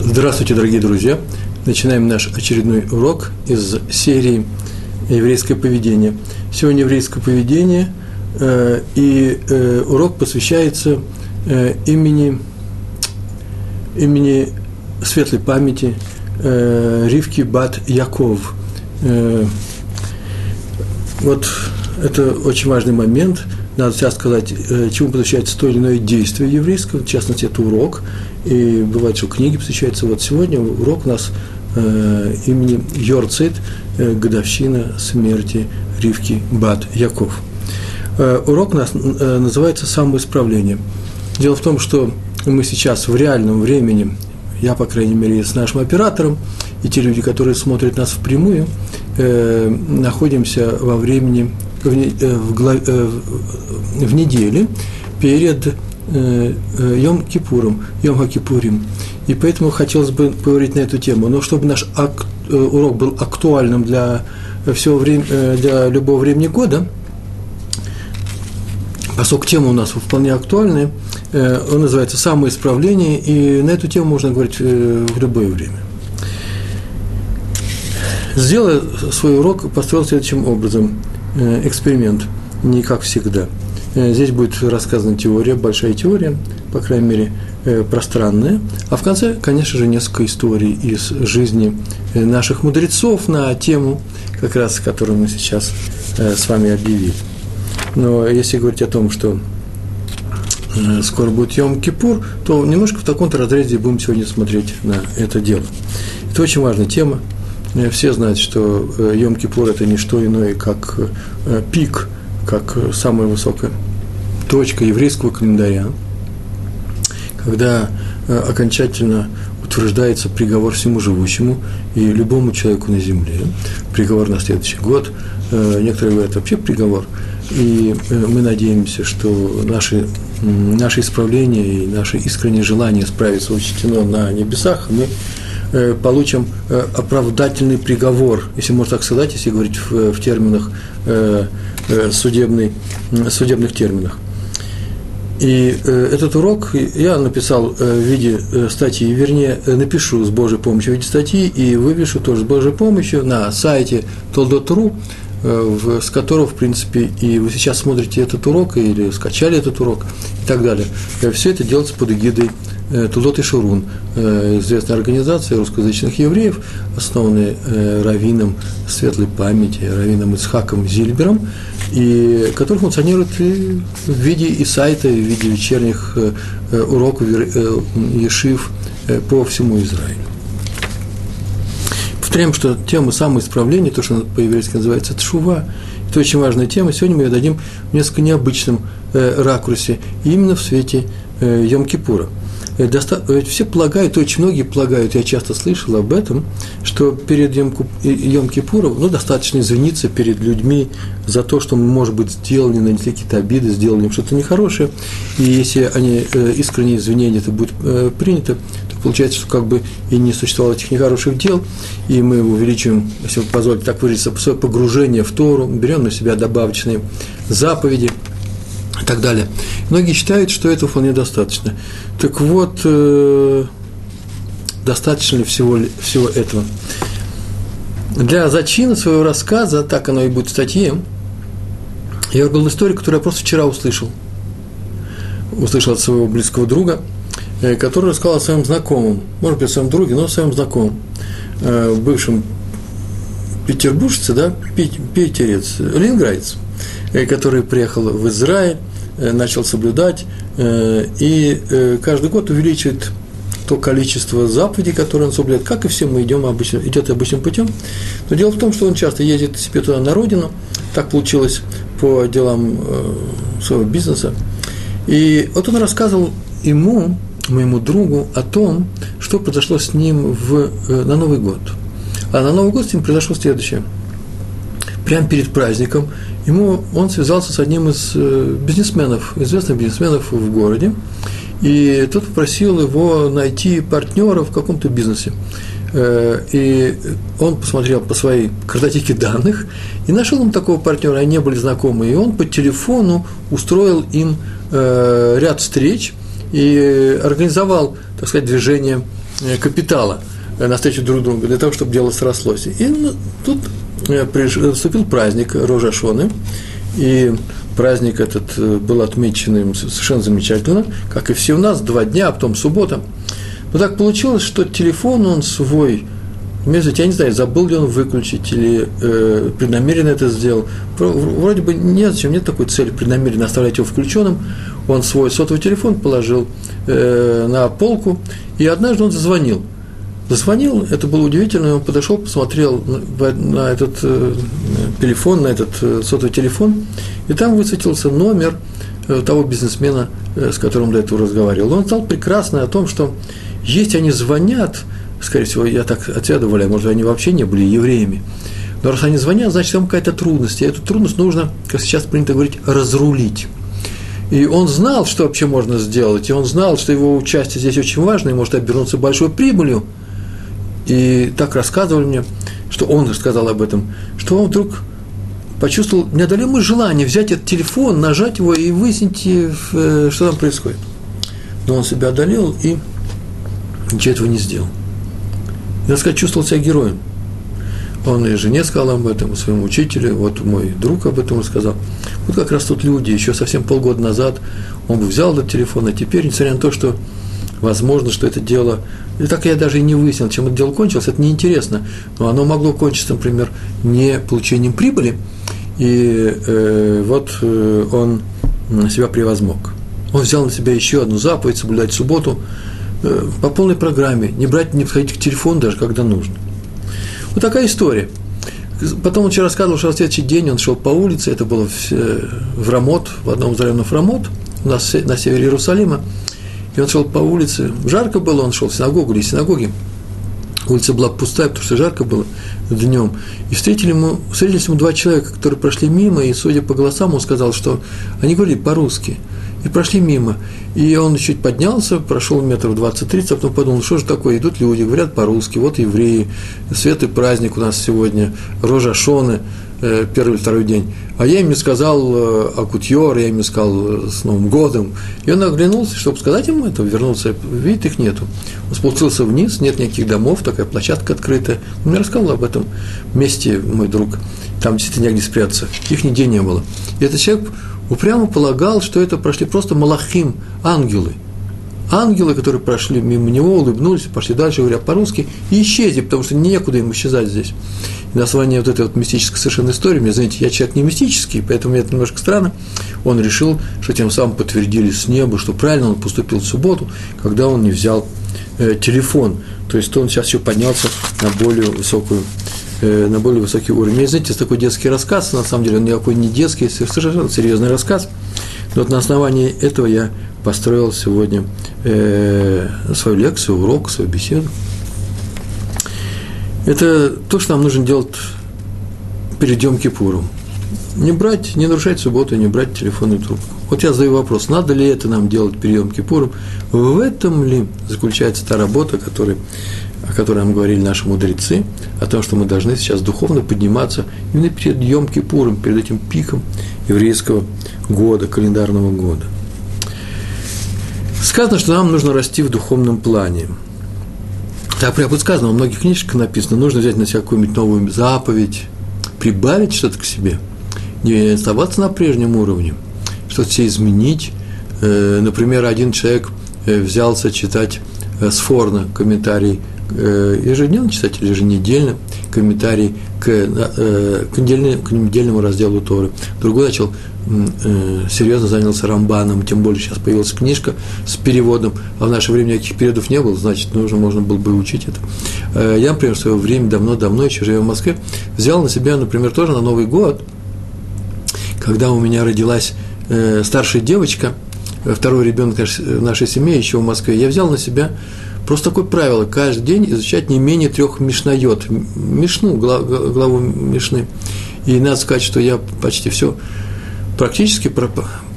Здравствуйте, дорогие друзья! Начинаем наш очередной урок из серии «Еврейское поведение». Сегодня еврейское поведение, э, и э, урок посвящается э, имени, имени светлой памяти Ривки Бат Яков. Вот это очень важный момент. Надо сейчас сказать, чему посвящается то или иное действие еврейское, в частности, это урок. И бывает, что книги посвящаются. Вот сегодня урок у нас э, имени Йорцит, э, годовщина смерти Ривки Бат Яков. Э, урок у нас э, называется «Самоисправление». Дело в том, что мы сейчас в реальном времени, я, по крайней мере, с нашим оператором, и те люди, которые смотрят нас впрямую, э, находимся во времени, в, э, в, э, в неделе перед Йом Кипуром, Йом Хакипурим. И поэтому хотелось бы поговорить на эту тему. Но чтобы наш ак, урок был актуальным для, всего времени, для любого времени года, поскольку тема у нас вполне актуальная, он называется «Самоисправление», и на эту тему можно говорить в любое время. Сделая свой урок, построил следующим образом эксперимент, не как всегда – Э, здесь будет рассказана теория, большая теория, по крайней мере, э, пространная. А в конце, конечно же, несколько историй из жизни э, наших мудрецов на тему, как раз, которую мы сейчас с вами объявили. Но если говорить о том, что скоро будет Йом-Кипур, то немножко в таком-то разрезе будем сегодня смотреть на это дело. Это очень важная тема. Все знают, что Йом-Кипур – это не что иное, как пик, как самая высокая точка еврейского календаря, когда э, окончательно утверждается приговор всему живущему и любому человеку на земле, приговор на следующий год, э, некоторые говорят вообще приговор, и э, мы надеемся, что наши, наши исправления и наше искреннее желание справиться учтено на небесах, мы получим оправдательный приговор, если можно так сказать, если говорить в, в терминах судебный, судебных терминах. И э, этот урок я написал э, в виде э, статьи, вернее, э, напишу с Божьей помощью в виде статьи и вывешу тоже с Божьей помощью на сайте Толдот.ру, э, с которого, в принципе, и вы сейчас смотрите этот урок или скачали этот урок и так далее. Э, Все это делается под эгидой э, Тулот и Шурун, э, известная организация русскоязычных евреев, основанная э, раввином светлой памяти, раввином Ицхаком Зильбером, и который функционирует в виде и сайта, в виде вечерних э, э, уроков э, ешив по всему Израилю. Повторяем, что тема самоисправления, то, что по-еврейски называется тшува, это очень важная тема. Сегодня мы ее дадим в несколько необычном ракурсе, именно в свете Йом-Кипура – ведь все полагают, очень многие полагают, я часто слышал об этом, что перед Йом-Кипуром ну, достаточно извиниться перед людьми за то, что может быть, сделали, нанесли какие-то обиды, сделали им что-то нехорошее, и если они э, искренние извинения это будет э, принято, то получается, что как бы и не существовало этих нехороших дел, и мы увеличиваем, если вы позволите так выразиться, свое погружение в Тору, берем на себя добавочные заповеди – и так далее. Многие считают, что этого вполне достаточно. Так вот, э, достаточно ли всего, всего этого? Для зачина своего рассказа, так оно и будет в статье, я выбрал историю, которую я просто вчера услышал. Услышал от своего близкого друга, э, который рассказал о своем знакомом, может быть, о своем друге, но о своем знакомом, э, бывшем петербуржце, да, питерец, ленинградец, э, который приехал в Израиль, начал соблюдать, э, и э, каждый год увеличивает то количество заповедей, которые он соблюдает, как и все мы идем обычно, идет обычным путем. Но дело в том, что он часто ездит себе туда на родину, так получилось по делам своего бизнеса. И вот он рассказывал ему, моему другу, о том, что произошло с ним в, на Новый год. А на Новый год с ним произошло следующее. Прямо перед праздником ему, он связался с одним из э, бизнесменов, известных бизнесменов в городе, и тот попросил его найти партнера в каком-то бизнесе. Э, и он посмотрел по своей картотеке данных и нашел им такого партнера, они были знакомы, и он по телефону устроил им э, ряд встреч и организовал, так сказать, движение капитала навстречу друг другу, для того, чтобы дело срослось. И ну, тут наступил праздник Рожашоны, и праздник этот был отмечен совершенно замечательно, как и все у нас, два дня, а потом суббота. Но так получилось, что телефон он свой Между я не знаю, забыл ли он выключить или э, преднамеренно это сделал. Вроде бы нет, зачем нет такой цели преднамеренно оставлять его включенным. Он свой сотовый телефон положил э, на полку, и однажды он зазвонил. Зазвонил, это было удивительно, он подошел, посмотрел на, этот э, телефон, на этот э, сотовый телефон, и там высветился номер э, того бизнесмена, с которым до этого разговаривал. Он знал прекрасно о том, что есть они звонят, скорее всего, я так отведывали, может, они вообще не были евреями. Но раз они звонят, значит, там какая-то трудность. И эту трудность нужно, как сейчас принято говорить, разрулить. И он знал, что вообще можно сделать, и он знал, что его участие здесь очень важно, и может обернуться большой прибылью. И так рассказывали мне, что он сказал об этом, что он вдруг почувствовал неодолимое желание взять этот телефон, нажать его и выяснить, э, что там происходит. Но он себя одолел и ничего этого не сделал надо сказать, чувствовал себя героем. Он и жене сказал об этом, своему учителю, вот мой друг об этом рассказал. Вот как раз тут люди, еще совсем полгода назад он бы взял этот телефон, а теперь, несмотря на то, что возможно, что это дело, и так я даже и не выяснил, чем это дело кончилось, это неинтересно, но оно могло кончиться, например, не получением прибыли, и э, вот э, он себя превозмог. Он взял на себя еще одну заповедь, соблюдать субботу, Э, по полной программе, не брать, не подходить к телефону даже, когда нужно. Вот такая история. Потом он вчера рассказывал, что в следующий день он шел по улице, это было в, э, в Рамот, в одном из районов Рамот, у нас на севере Иерусалима, и он шел по улице, жарко было, он шел в синагогу или синагоги, улица была пустая, потому что жарко было днем, и встретили ему, встретились ему два человека, которые прошли мимо, и, судя по голосам, он сказал, что они говорили по-русски – и прошли мимо. И он чуть поднялся, прошел метров 20-30, а потом подумал, что же такое, идут люди, говорят по-русски, вот евреи, свет и праздник у нас сегодня, рожа Шоны, первый или второй день. А я им сказал э, Акутьор, я им сказал э, с Новым годом. И он оглянулся, чтобы сказать ему это, вернулся, видит, их нету. Он спустился вниз, нет никаких домов, такая площадка открытая. Он мне рассказал об этом месте, мой друг. Там действительно негде спрятаться. Их нигде не было. И этот человек упрямо полагал, что это прошли просто малахим, ангелы. Ангелы, которые прошли мимо него, улыбнулись, пошли дальше, говоря по-русски, и исчезли, потому что некуда им исчезать здесь. И основании вот этой вот мистической совершенно истории, мне, знаете, я человек не мистический, поэтому мне это немножко странно, он решил, что тем самым подтвердили с неба, что правильно он поступил в субботу, когда он не взял э, телефон. То есть то он сейчас еще поднялся на более высокую Э, на более высокий уровень. Есть, знаете, такой детский рассказ, на самом деле он никакой не детский, совершенно серьезный рассказ. Но вот на основании этого я построил сегодня э, свою лекцию, урок, свою беседу. Это то, что нам нужно делать перед Йом Кипуром. Не брать, не нарушать субботу, не брать телефонную трубку. Вот я задаю вопрос, надо ли это нам делать перед Йом Кипуром? В этом ли заключается та работа, которая о которой нам говорили наши мудрецы, о том, что мы должны сейчас духовно подниматься именно перед Йом-Кипуром, перед этим пиком еврейского года, календарного года. Сказано, что нам нужно расти в духовном плане. Так прямо сказано, во многих книжках написано, нужно взять на себя какую-нибудь новую заповедь, прибавить что-то к себе, не оставаться на прежнем уровне, что-то себе изменить. Э, например, один человек э, взялся читать э, с Форна комментарий ежедневно читать или еженедельно комментарий к, э, к, недельному, к недельному разделу Торы. Другой начал э, серьезно занялся Рамбаном, тем более сейчас появилась книжка с переводом, а в наше время никаких переводов не было, значит, нужно, можно было бы учить это. Я, например, в свое время, давно-давно, еще живя в Москве, взял на себя, например, тоже на Новый год, когда у меня родилась старшая девочка, второй ребенок в нашей семье еще в Москве, я взял на себя Просто такое правило, каждый день изучать не менее трех мишнает, мишну, главу мишны. И надо сказать, что я почти все практически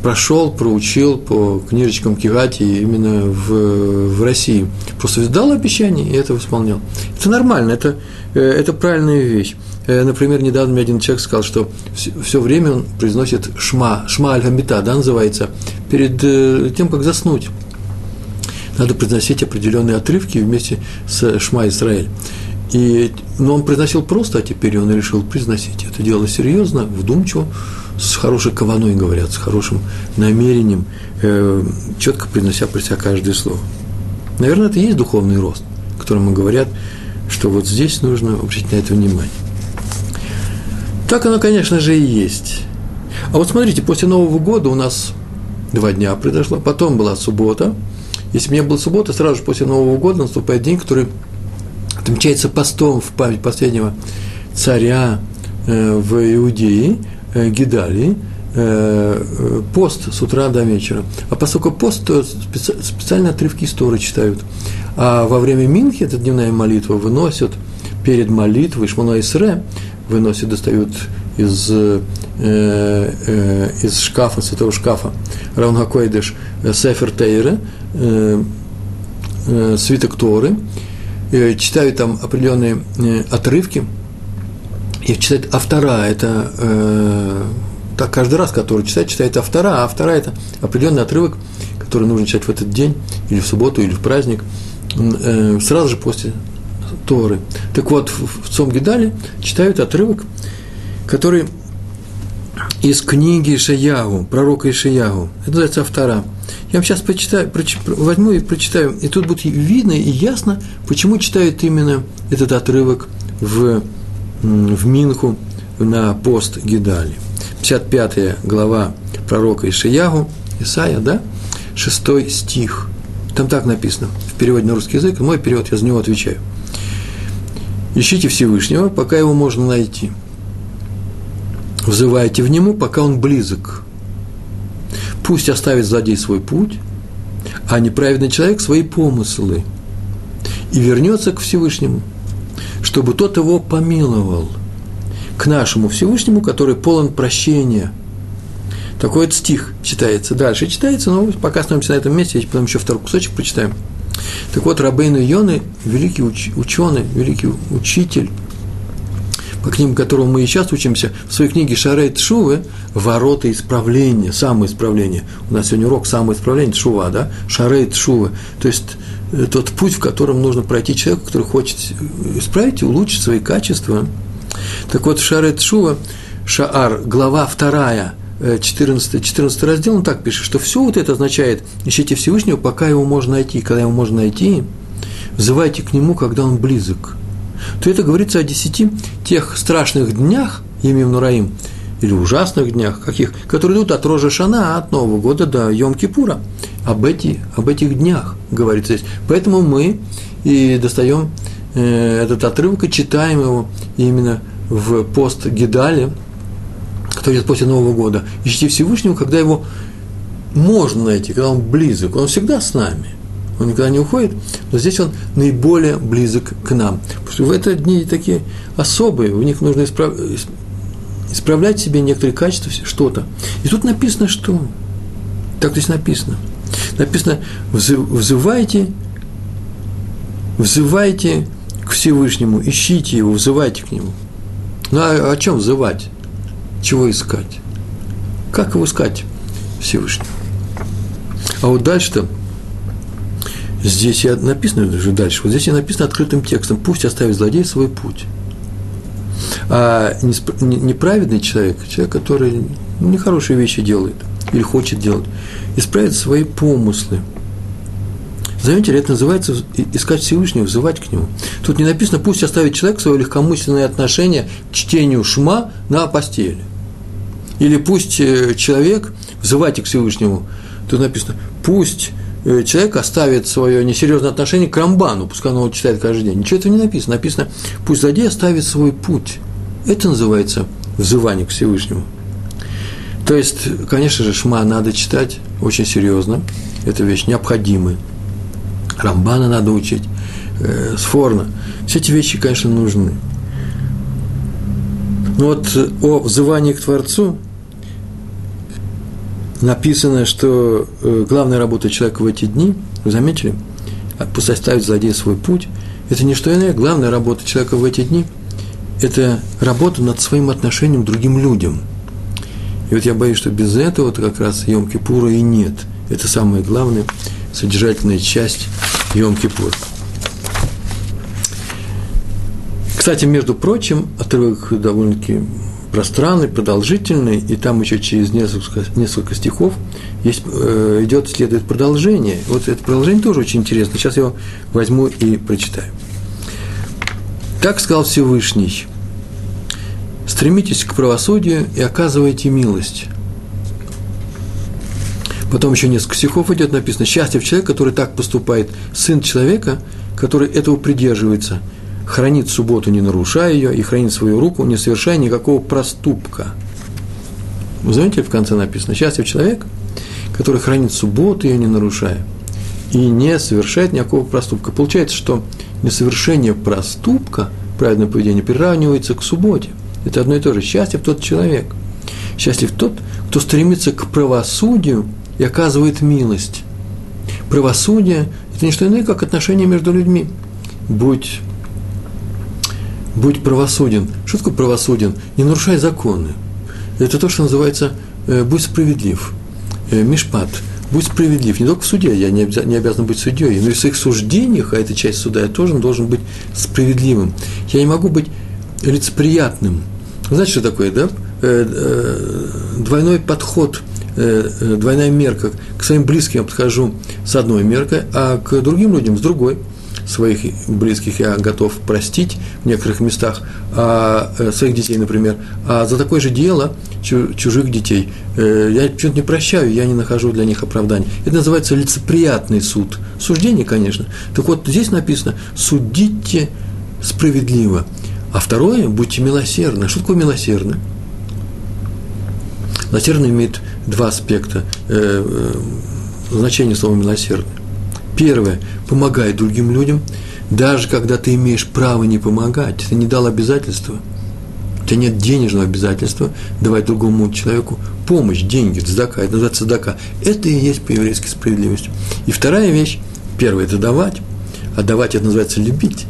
прошел, проучил по книжечкам Кивати именно в, в России. Просто дал обещание и это исполнял. Это нормально, это, э, это правильная вещь. Э, например, недавно мне один человек сказал, что все, все время он произносит шма, шма аль да, называется, перед э, тем, как заснуть. Надо произносить определенные отрывки вместе с Шма Исраэль. И, но он произносил просто, а теперь он решил произносить. Это дело серьезно, вдумчиво, с хорошей кованой, говорят, с хорошим намерением, э, четко произнося про себя каждое слово. Наверное, это и есть духовный рост, которому говорят, что вот здесь нужно обратить на это внимание. Так оно, конечно же, и есть. А вот смотрите, после Нового года у нас два дня произошло, потом была суббота. Если бы не было субботы, сразу же после Нового года наступает день, который отмечается постом в память последнего царя э, в Иудее, э, Гидалии, э, пост с утра до вечера. А поскольку пост, то специ, специальные отрывки истории читают. А во время Минхи, это дневная молитва, выносят перед молитвой Шмона Исре, выносят, достают из, э, э, из шкафа, святого шкафа, Равна Койдыш, э, Сефер Тейра, э, э, свиток Торы, э, читают там определенные э, отрывки, и читают автора, это э, так каждый раз, который читает, читает автора, а автора – это определенный отрывок, который нужно читать в этот день, или в субботу, или в праздник, э, сразу же после Торы. Так вот, в Цом Гидале читают отрывок, который из книги Ишаяу, пророка Ишаяу. Это называется автора. Я вам сейчас почитаю, возьму и прочитаю, и тут будет видно и ясно, почему читают именно этот отрывок в, в Минху на пост Гидали. 55 глава пророка Ишиягу, Исаия, да, 6 стих. Там так написано, в переводе на русский язык, мой перевод, я за него отвечаю. Ищите Всевышнего, пока его можно найти. Взывайте в нему, пока он близок. Пусть оставит злодей свой путь, а неправедный человек свои помыслы и вернется к Всевышнему, чтобы тот его помиловал – к нашему Всевышнему, который полон прощения. Такой вот стих читается. Дальше читается, но пока остановимся на этом месте, я потом еще второй кусочек прочитаем. Так вот, Рабейну Йоны, великий уч, ученый, великий учитель, по книгам которого мы и сейчас учимся, в своей книге Шарейт Шувы «Ворота исправления», самоисправление. У нас сегодня урок самоисправления, Шува, да? Шарейт Шувы. То есть, э, тот путь, в котором нужно пройти человеку, который хочет исправить и улучшить свои качества – так вот, Шарет Шува, Шаар, глава 2, 14, 14 раздел, он так пишет, что все вот это означает, ищите Всевышнего, пока его можно найти. Когда его можно найти, взывайте к нему, когда он близок. То это говорится о десяти тех страшных днях, Емим Нураим, или ужасных днях, каких, которые идут от Рожа Шана, от Нового года до Йом-Кипура. Об, эти, об этих днях говорится здесь. Поэтому мы и достаем э, этот отрывок и читаем его именно в пост Гидали, который идет после Нового года, ищите Всевышнего, когда его можно найти, когда он близок. Он всегда с нами. Он никогда не уходит, но здесь он наиболее близок к нам. Потому что в эти дни такие особые, в них нужно исправ... исправлять себе некоторые качества, что-то. И тут написано, что? Так здесь написано. Написано, взывайте, взывайте к Всевышнему, ищите его, взывайте к нему. Ну, а о чем взывать? Чего искать? Как его искать Всевышнего? А вот дальше-то, здесь я написано уже дальше, вот здесь я написано открытым текстом, пусть оставит злодей свой путь. А неправедный человек, человек, который нехорошие вещи делает или хочет делать, исправит свои помыслы – Заметили, это называется искать Всевышнего, взывать к Нему. Тут не написано, пусть оставит человек свое легкомысленное отношение к чтению шма на постели. Или пусть э, человек, взывайте к Всевышнему, тут написано, пусть человек оставит свое несерьезное отношение к Рамбану, пускай он его читает каждый день. Ничего этого не написано. Написано, пусть злодей оставит свой путь. Это называется взывание к Всевышнему. То есть, конечно же, Шма надо читать очень серьезно. Это вещь необходимая. Рамбана надо учить, э, Сфорна. Все эти вещи, конечно, нужны. Но вот э, о взывании к Творцу написано, что э, главная работа человека в эти дни, вы заметили, а, пусть оставит злодей свой путь, это не что иное, главная работа человека в эти дни – это работа над своим отношением к другим людям. И вот я боюсь, что без этого как раз Йом-Кипура и нет. Это самое главное – содержательная часть Йом-Кипур. Кстати, между прочим, отрывок довольно-таки пространный, продолжительный, и там еще через несколько, несколько стихов есть, э, идет, следует продолжение. Вот это продолжение тоже очень интересно. Сейчас я его возьму и прочитаю. Так сказал Всевышний, стремитесь к правосудию и оказывайте милость. Потом еще несколько стихов идет написано. Счастье в человеке, который так поступает, сын человека, который этого придерживается – хранит субботу, не нарушая ее, и хранит свою руку, не совершая никакого проступка. Вы знаете, в конце написано, счастлив человек, который хранит субботу, ее не нарушая, и не совершает никакого проступка. Получается, что несовершение проступка, праведное поведение, приравнивается к субботе. Это одно и то же. Счастлив тот человек. Счастлив тот, кто стремится к правосудию и оказывает милость. Правосудие – это не что иное, как отношения между людьми. Будь будь правосуден. Что такое правосуден? Не нарушай законы. Это то, что называется э, «будь справедлив». Э, мишпат. Будь справедлив. Не только в суде, я не, обязан, быть судьей, но и в своих суждениях, а это часть суда, я тоже должен быть справедливым. Я не могу быть лицеприятным. Знаете, что такое, да? Э, двойной подход, двойная мерка. К своим близким я подхожу с одной меркой, а к другим людям с другой – своих близких я готов простить в некоторых местах, а, э, своих детей, например, а за такое же дело чужих детей э, я почему-то не прощаю, я не нахожу для них оправданий. Это называется лицеприятный суд. Суждение, конечно. Так вот, здесь написано «судите справедливо». А второе – будьте милосердны. Что такое милосердно? Милосердно имеет два аспекта э, э, значения слова «милосердный». Первое – помогай другим людям, даже когда ты имеешь право не помогать. Ты не дал обязательства. У тебя нет денежного обязательства давать другому человеку помощь, деньги, цдака. Это называется цдака. Это и есть по-еврейски справедливость. И вторая вещь – первое – это давать. А давать – это называется любить.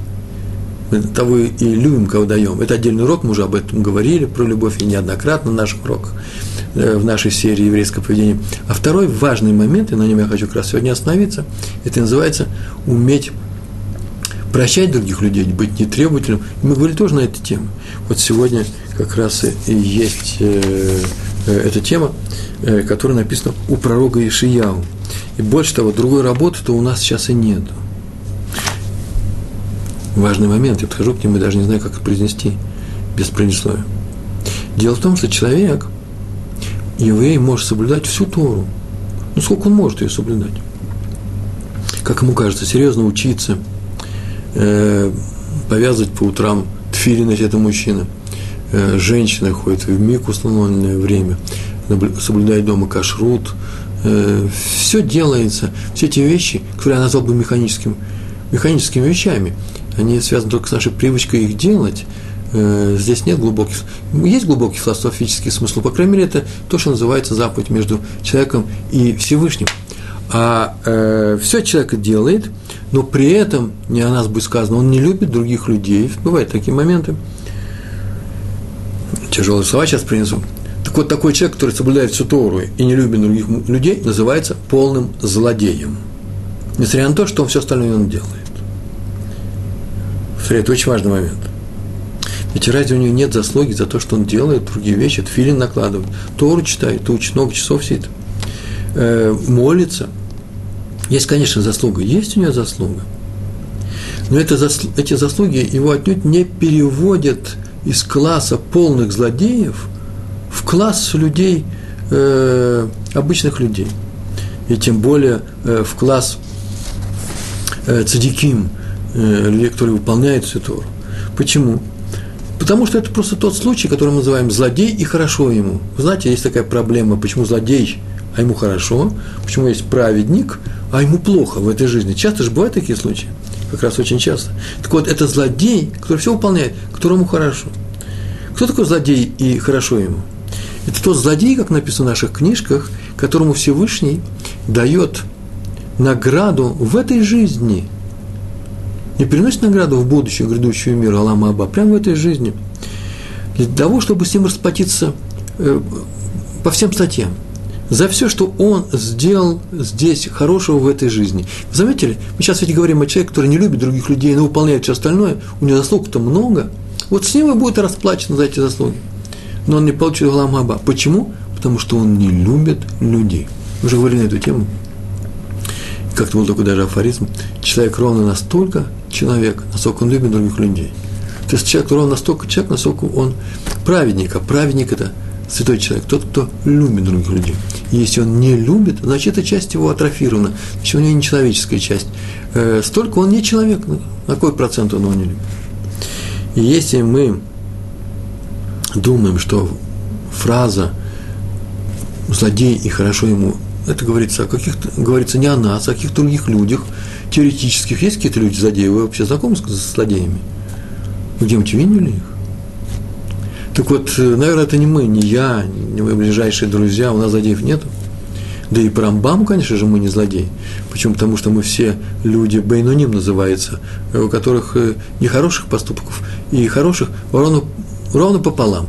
Мы того и любим, кого даем. Это отдельный урок, мы уже об этом говорили, про любовь и неоднократно на наших уроках. Э, в нашей серии еврейское поведение. А второй важный момент, и на нем я хочу как раз сегодня остановиться, это называется уметь прощать других людей, быть нетребовательным. И мы говорили тоже на эту тему. Вот сегодня как раз и есть э, э, эта тема, которая написана у пророка Ишияу. И больше того, другой работы-то у нас сейчас и нет. Важный момент, я подхожу к нему и даже не знаю, как это произнести без предисловия. Дело в том, что человек – еврей может соблюдать всю Тору. Ну, сколько он может ее соблюдать? Как ему кажется, серьезно учиться, э, повязывать по утрам тфилин, это мужчина. Э, женщина ходит в миг установленное время, соблюдает дома кашрут. Э, все делается, все эти вещи, которые я назвал бы механическим, механическими вещами, они связаны только с нашей привычкой их делать – Э, здесь нет глубоких, есть глубокий философический смысл, по крайней мере, это то, что называется заповедь между человеком и Всевышним. А э, все человек делает, но при этом, не о нас будет сказано, он не любит других людей. Бывают такие моменты. Тяжелые слова сейчас принесу. Так вот, такой человек, который соблюдает всю Тору и не любит других людей, называется полным злодеем. Несмотря на то, что он все остальное он делает. Это очень важный момент. Ведь разве у него нет заслуги за то, что он делает другие вещи, филин накладывает, Тору читает, учит, много часов сидит, э, молится. Есть, конечно, заслуга, есть у него заслуга. Но это, эти заслуги его отнюдь не переводят из класса полных злодеев в класс людей, э, обычных людей. И тем более э, в класс э, цадиким, людей, которые выполняют всю Тору. Почему? Потому что это просто тот случай, который мы называем злодей и хорошо ему. Вы знаете, есть такая проблема, почему злодей, а ему хорошо, почему есть праведник, а ему плохо в этой жизни. Часто же бывают такие случаи, как раз очень часто. Так вот, это злодей, который все выполняет, которому хорошо. Кто такой злодей и хорошо ему? Это тот злодей, как написано в наших книжках, которому Всевышний дает награду в этой жизни – не переносит награду в будущую, грядущую мир Алама Аба, прямо в этой жизни, для того, чтобы с ним расплатиться э, по всем статьям. за все, что он сделал здесь хорошего в этой жизни. Вы заметили? Мы сейчас ведь говорим о человеке, который не любит других людей, но выполняет все остальное, у него заслуг-то много. Вот с ним и будет расплачено за эти заслуги. Но он не получит Галамаба. Почему? Потому что он не любит людей. Мы уже говорили на эту тему. Как-то был такой даже афоризм. Человек ровно настолько человек, насколько он любит других людей. То есть человек ровно настолько человек, насколько он праведник. А праведник – это святой человек, тот, кто любит других людей. Если он не любит, значит, эта часть его атрофирована, значит, у него не человеческая часть. Э, столько он не человек, на какой процент он его не любит. И если мы думаем, что фраза «злодей и хорошо ему» это говорится, о каких-то, говорится не о нас, а о каких-то других людях, теоретических. Есть какие-то люди злодеи? Вы вообще знакомы с злодеями? Вы где-нибудь видели их? Так вот, э, наверное, это не мы, не я, не мои ближайшие друзья, у нас злодеев нету. Да и по Рамбаму, конечно же, мы не злодеи. Почему? Потому что мы все люди, бейнуним называется, у которых э, нехороших поступков и хороших ровно, ровно пополам.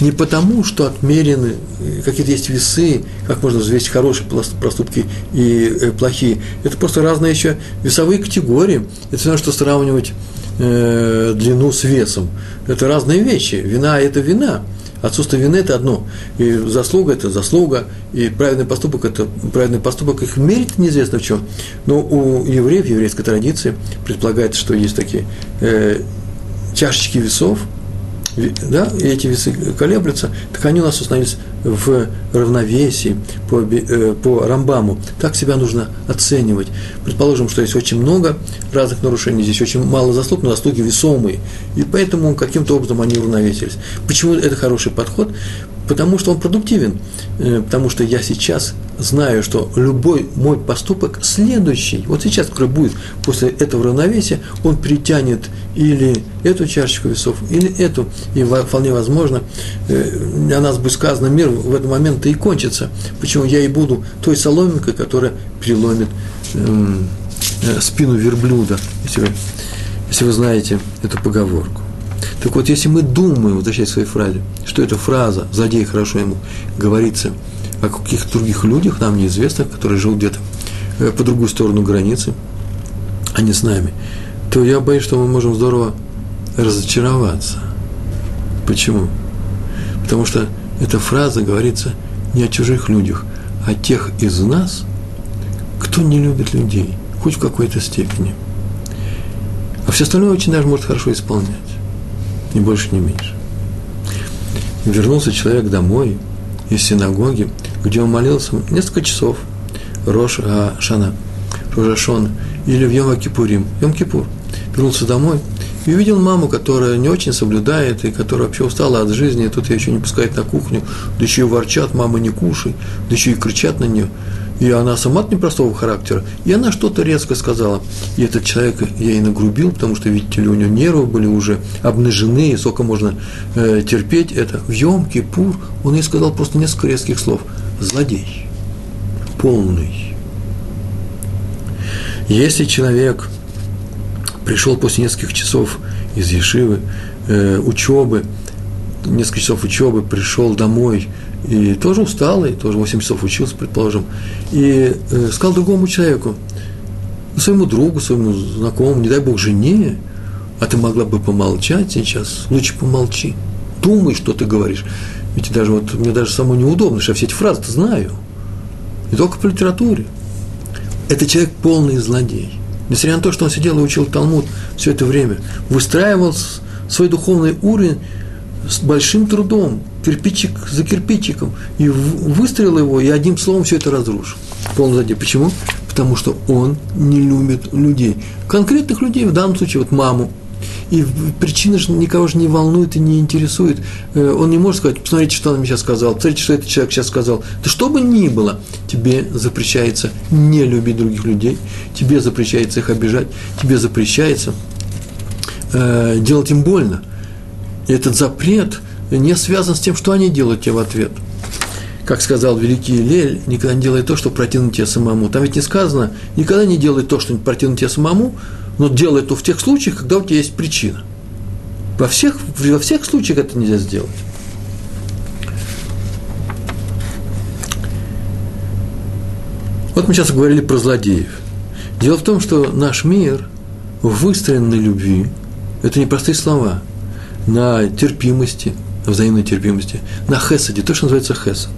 Не потому, что отмерены, э, какие-то есть весы, как можно взвесить хорошие проступки и плохие. Это просто разные еще весовые категории. Это все равно, что сравнивать э, длину с весом. Это разные вещи. Вина – это вина. Отсутствие вины – это одно. И заслуга – это заслуга. И правильный поступок – это правильный поступок. Их мерить неизвестно в чем. Но у евреев, еврейской традиции, предполагается, что есть такие э, чашечки весов – да, и эти весы колеблются, так они у нас установились в равновесии по, э, по Рамбаму. Так себя нужно оценивать. Предположим, что есть очень много разных нарушений, здесь очень мало заслуг, но заслуги весомые. И поэтому каким-то образом они уравновесились. Почему это хороший подход? Потому что он продуктивен, э, потому что я сейчас знаю, что любой мой поступок следующий, вот сейчас, который будет после этого равновесия, он притянет или эту чашечку весов, или эту, и вполне возможно, э, для нас будет сказано, мир в этот момент и кончится. Почему я и буду той соломинкой, которая переломит эм, э, спину верблюда, если вы, если вы знаете эту поговорку. Так вот, если мы думаем, возвращаясь к своей фразе, что эта фраза «злодей хорошо ему» говорится о каких-то других людях, нам неизвестных, которые живут где-то э, по другую сторону границы, а не с нами, то я боюсь, что мы можем здорово разочароваться. Почему? Потому что эта фраза говорится не о чужих людях, а о тех из нас, кто не любит людей, хоть в какой-то степени. А все остальное очень даже может хорошо исполнять ни больше, ни меньше. Вернулся человек домой из синагоги, где он молился несколько часов, Рош Шана, Рожашон, или в Йом Кипурим, Йом Кипур. Вернулся домой и увидел маму, которая не очень соблюдает, и которая вообще устала от жизни, и тут ее еще не пускают на кухню, да еще и ворчат, мама не кушай, да еще и кричат на нее – и она сама непростого характера, и она что-то резко сказала. И этот человек я ей нагрубил, потому что, видите ли, у него нервы были уже обнажены, и сколько можно э, терпеть это. В Йом-Кипур он ей сказал просто несколько резких слов. Злодей. Полный. Если человек пришел после нескольких часов из Ешивы, э, учебы, несколько часов учебы, пришел домой – и тоже усталый, тоже 8 часов учился, предположим, и э, сказал другому человеку, своему другу, своему знакомому, не дай бог жене, а ты могла бы помолчать сейчас, лучше помолчи, думай, что ты говоришь. Ведь даже вот мне даже самому неудобно, что я все эти фразы-то знаю, не только по литературе. Это человек полный злодей. Несмотря на то, что он сидел и учил Талмуд все это время, выстраивал свой духовный уровень с большим трудом, кирпичик за кирпичиком, и выстрелил его, и одним словом все это разрушил. Полный Почему? Потому что он не любит людей. Конкретных людей, в данном случае, вот маму. И причина же никого же не волнует и не интересует. Э, он не может сказать, посмотрите, что он мне сейчас сказал, посмотрите, что этот человек сейчас сказал. Да что бы ни было, тебе запрещается не любить других людей, тебе запрещается их обижать, тебе запрещается э, делать им больно. И этот запрет не связан с тем, что они делают тебе в ответ. Как сказал великий Лель, никогда не делай то, что противно тебе самому. Там ведь не сказано, никогда не делай то, что противно тебе самому, но делай то в тех случаях, когда у тебя есть причина. Во всех, во всех случаях это нельзя сделать. Вот мы сейчас говорили про злодеев. Дело в том, что наш мир выстроен на любви. Это не простые слова. На терпимости, на взаимной терпимости, на хесаде, то, что называется хесад.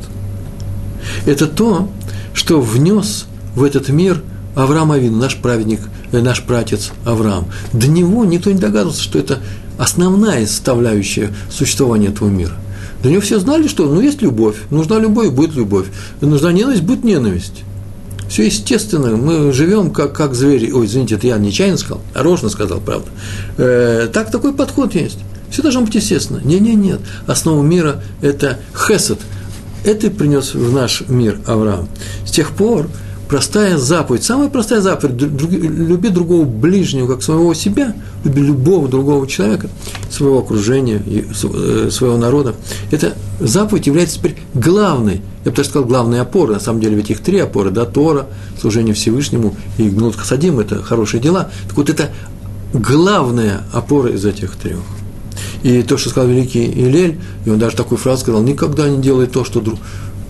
Это то, что внес в этот мир Авраам Авин, наш праведник, э, наш пратец Авраам. До него никто не догадывался, что это основная составляющая существования этого мира. До него все знали, что ну, есть любовь, нужна любовь, будет любовь, нужна ненависть, будет ненависть. Все естественно, мы живем как, как звери. Ой, извините, это я нечаянно сказал, нарочно сказал, правда. Э, так такой подход есть. Все должно быть естественно. Не, не, нет. Основа мира – это хесед. Это принес в наш мир Авраам. С тех пор простая заповедь, самая простая заповедь, люби другого ближнего, как своего себя, люби любого другого человека, своего окружения, э, своего народа. Эта заповедь является теперь главной, я бы даже сказал, главной опорой, на самом деле ведь их три опоры, да, Тора, служение Всевышнему и Гнут Хасадим – это хорошие дела. Так вот, это главная опора из этих трех. И то, что сказал великий Илель, и он даже такую фразу сказал, никогда не делай то, что друг.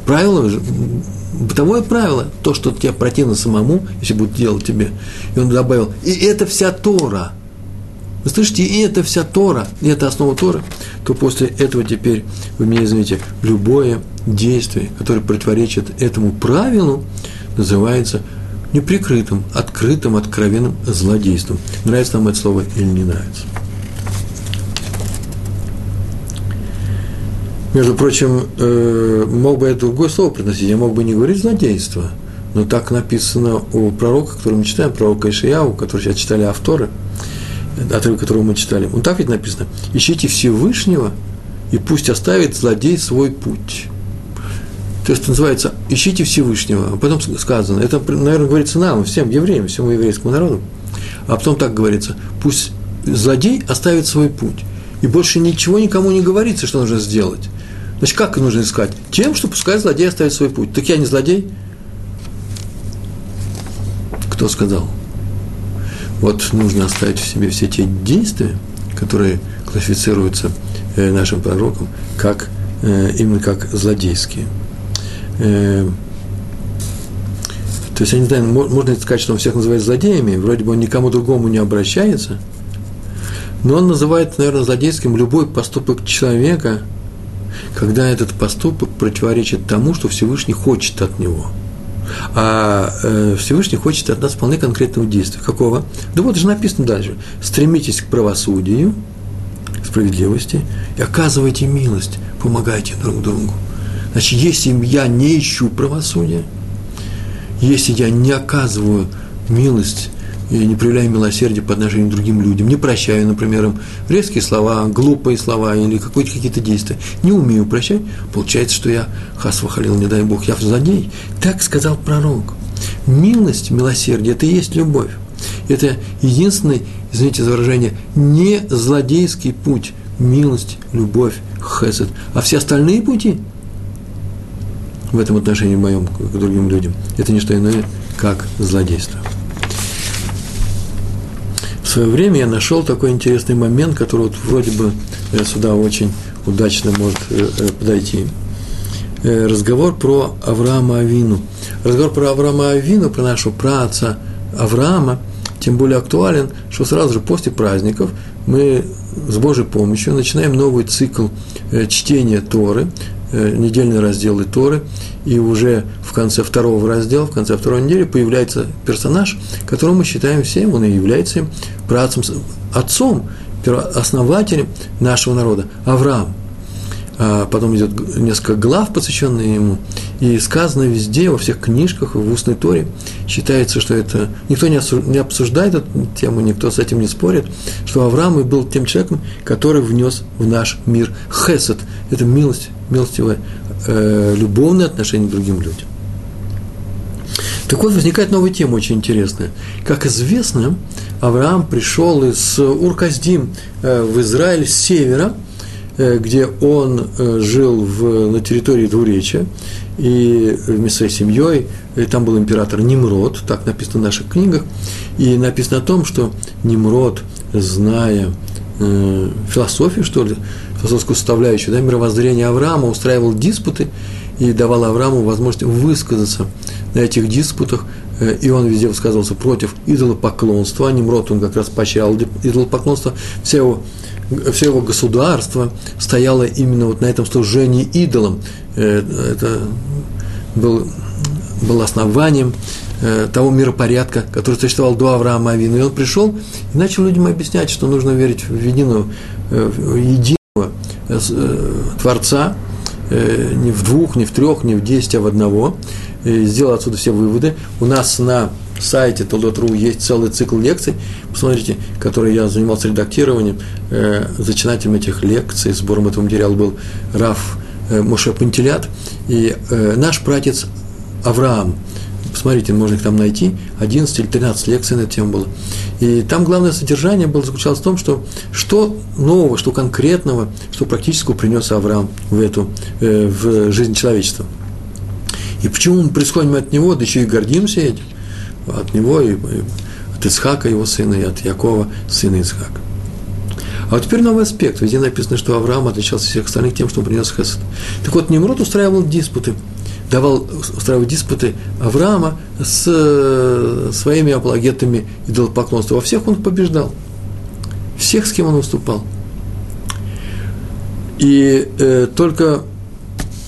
Правило, бытовое правило, то, что тебе противно самому, если будет делать тебе. И он добавил, и это вся Тора. Вы слышите, и это вся Тора, и это основа Торы, то после этого теперь, вы меня извините, любое действие, которое противоречит этому правилу, называется неприкрытым, открытым, откровенным злодейством. Нравится нам это слово или не нравится. Между прочим, э, мог бы я другое слово приносить, я мог бы не говорить злодейство, но так написано у пророка, который мы читаем, пророка Ишияу, который сейчас читали авторы, отрывок которого мы читали. Он так ведь написано, ищите Всевышнего, и пусть оставит злодей свой путь. То есть это называется «ищите Всевышнего». А потом сказано, это, наверное, говорится нам, всем евреям, всему еврейскому народу. А потом так говорится, пусть злодей оставит свой путь. И больше ничего никому не говорится, что нужно сделать. Значит, как нужно искать? Тем, что пускай злодей оставит свой путь. Так я не злодей? Кто сказал? Вот нужно оставить в себе все те действия, которые классифицируются э, нашим пророком, как, э, именно как злодейские. Э, то есть, я не знаю, можно сказать, что он всех называет злодеями, вроде бы он никому другому не обращается, но он называет, наверное, злодейским любой поступок человека – когда этот поступок противоречит тому, что Всевышний хочет от него. А э, Всевышний хочет от нас вполне конкретного действия. Какого? Да вот же написано дальше. Стремитесь к правосудию, справедливости и оказывайте милость, помогайте друг другу. Значит, если я не ищу правосудия, если я не оказываю милость и не проявляю милосердия по отношению к другим людям, не прощаю, например, им резкие слова, глупые слова или какие-то действия, не умею прощать, получается, что я, хасва халил, не дай Бог, я злодей. Так сказал пророк. Милость, милосердие – это и есть любовь. Это единственный, извините за выражение, не злодейский путь. Милость, любовь, хесед. А все остальные пути в этом отношении моем к другим людям – это не что иное, как злодейство свое время я нашел такой интересный момент, который вот вроде бы э, сюда очень удачно может э, э, подойти. Разговор про Авраама Авину. Разговор про Авраама Авину, про нашего праца Авраама, тем более актуален, что сразу же после праздников мы с Божьей помощью начинаем новый цикл чтения Торы, недельные разделы Торы, и уже в конце второго раздела, в конце второй недели появляется персонаж, которого мы считаем всем, он и является працем, отцом, основателем нашего народа, Авраам. А потом идет несколько глав, посвященных ему, и сказано везде, во всех книжках, в устной торе, считается, что это, никто не обсуждает эту тему, никто с этим не спорит, что Авраам и был тем человеком, который внес в наш мир хесед, это милость, милостивое, э, любовное отношение к другим людям. Так вот, возникает новая тема очень интересная. Как известно, Авраам пришел из Урказдим э, в Израиль с севера, э, где он э, жил в, на территории Двуречия, и вместе со своей семьей, и там был император Nimrod, так написано в наших книгах, и написано о том, что Nimrod, зная философию, что ли, философскую составляющую, да, мировоззрение Авраама, устраивал диспуты, и давал Аврааму возможность высказаться на этих диспутах, э, и он везде высказывался против идолопоклонства. А Немрод он как раз поощрял идолопоклонство. Все его, все его государство стояло именно вот на этом служении идолам. Э, это был, был основанием э, того миропорядка, который существовал до Авраама Авина. И он пришел и начал людям объяснять, что нужно верить в единую, в единого Творца, не в двух, не в трех, не в десять, а в одного – сделал отсюда все выводы. У нас на сайте Толдот.ру есть целый цикл лекций, посмотрите, который я занимался редактированием, э, зачинателем этих лекций, сбором этого материала был Раф э, Моше Пантелят, и э, наш пратец Авраам, посмотрите, можно их там найти, 11 или 13 лекций на эту тему было. И там главное содержание было заключалось в том, что что нового, что конкретного, что практического принес Авраам в эту, э, в жизнь человечества – и почему мы происходим от него, да еще и гордимся этим? От него и, и от Исхака, его сына, и от Якова, сына Исхака. А вот теперь новый аспект. Везде написано, что Авраам отличался от всех остальных тем, что он принес хесед. Так вот, Немрод устраивал диспуты, давал устраивать диспуты Авраама с э, своими апологетами идолопоклонства. Во всех он побеждал. Всех, с кем он выступал. И э, только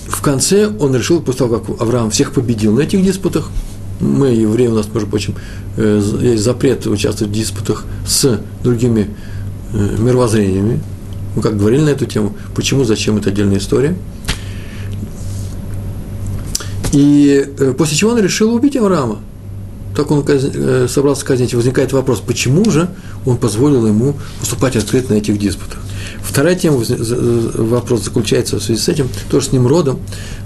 в конце он решил, после того, как Авраам всех победил на этих диспутах, мы, евреи, у нас, между прочим, э, есть запрет участвовать в диспутах с другими э, мировоззрениями. Мы как говорили на эту тему, почему, зачем, это отдельная история. И э, после чего он решил убить Авраама. Так он собрался казнить. Возникает вопрос, почему же он позволил ему выступать открыто на этих диспутах. Вторая тема, вопрос заключается в связи с этим, тоже с Немродом,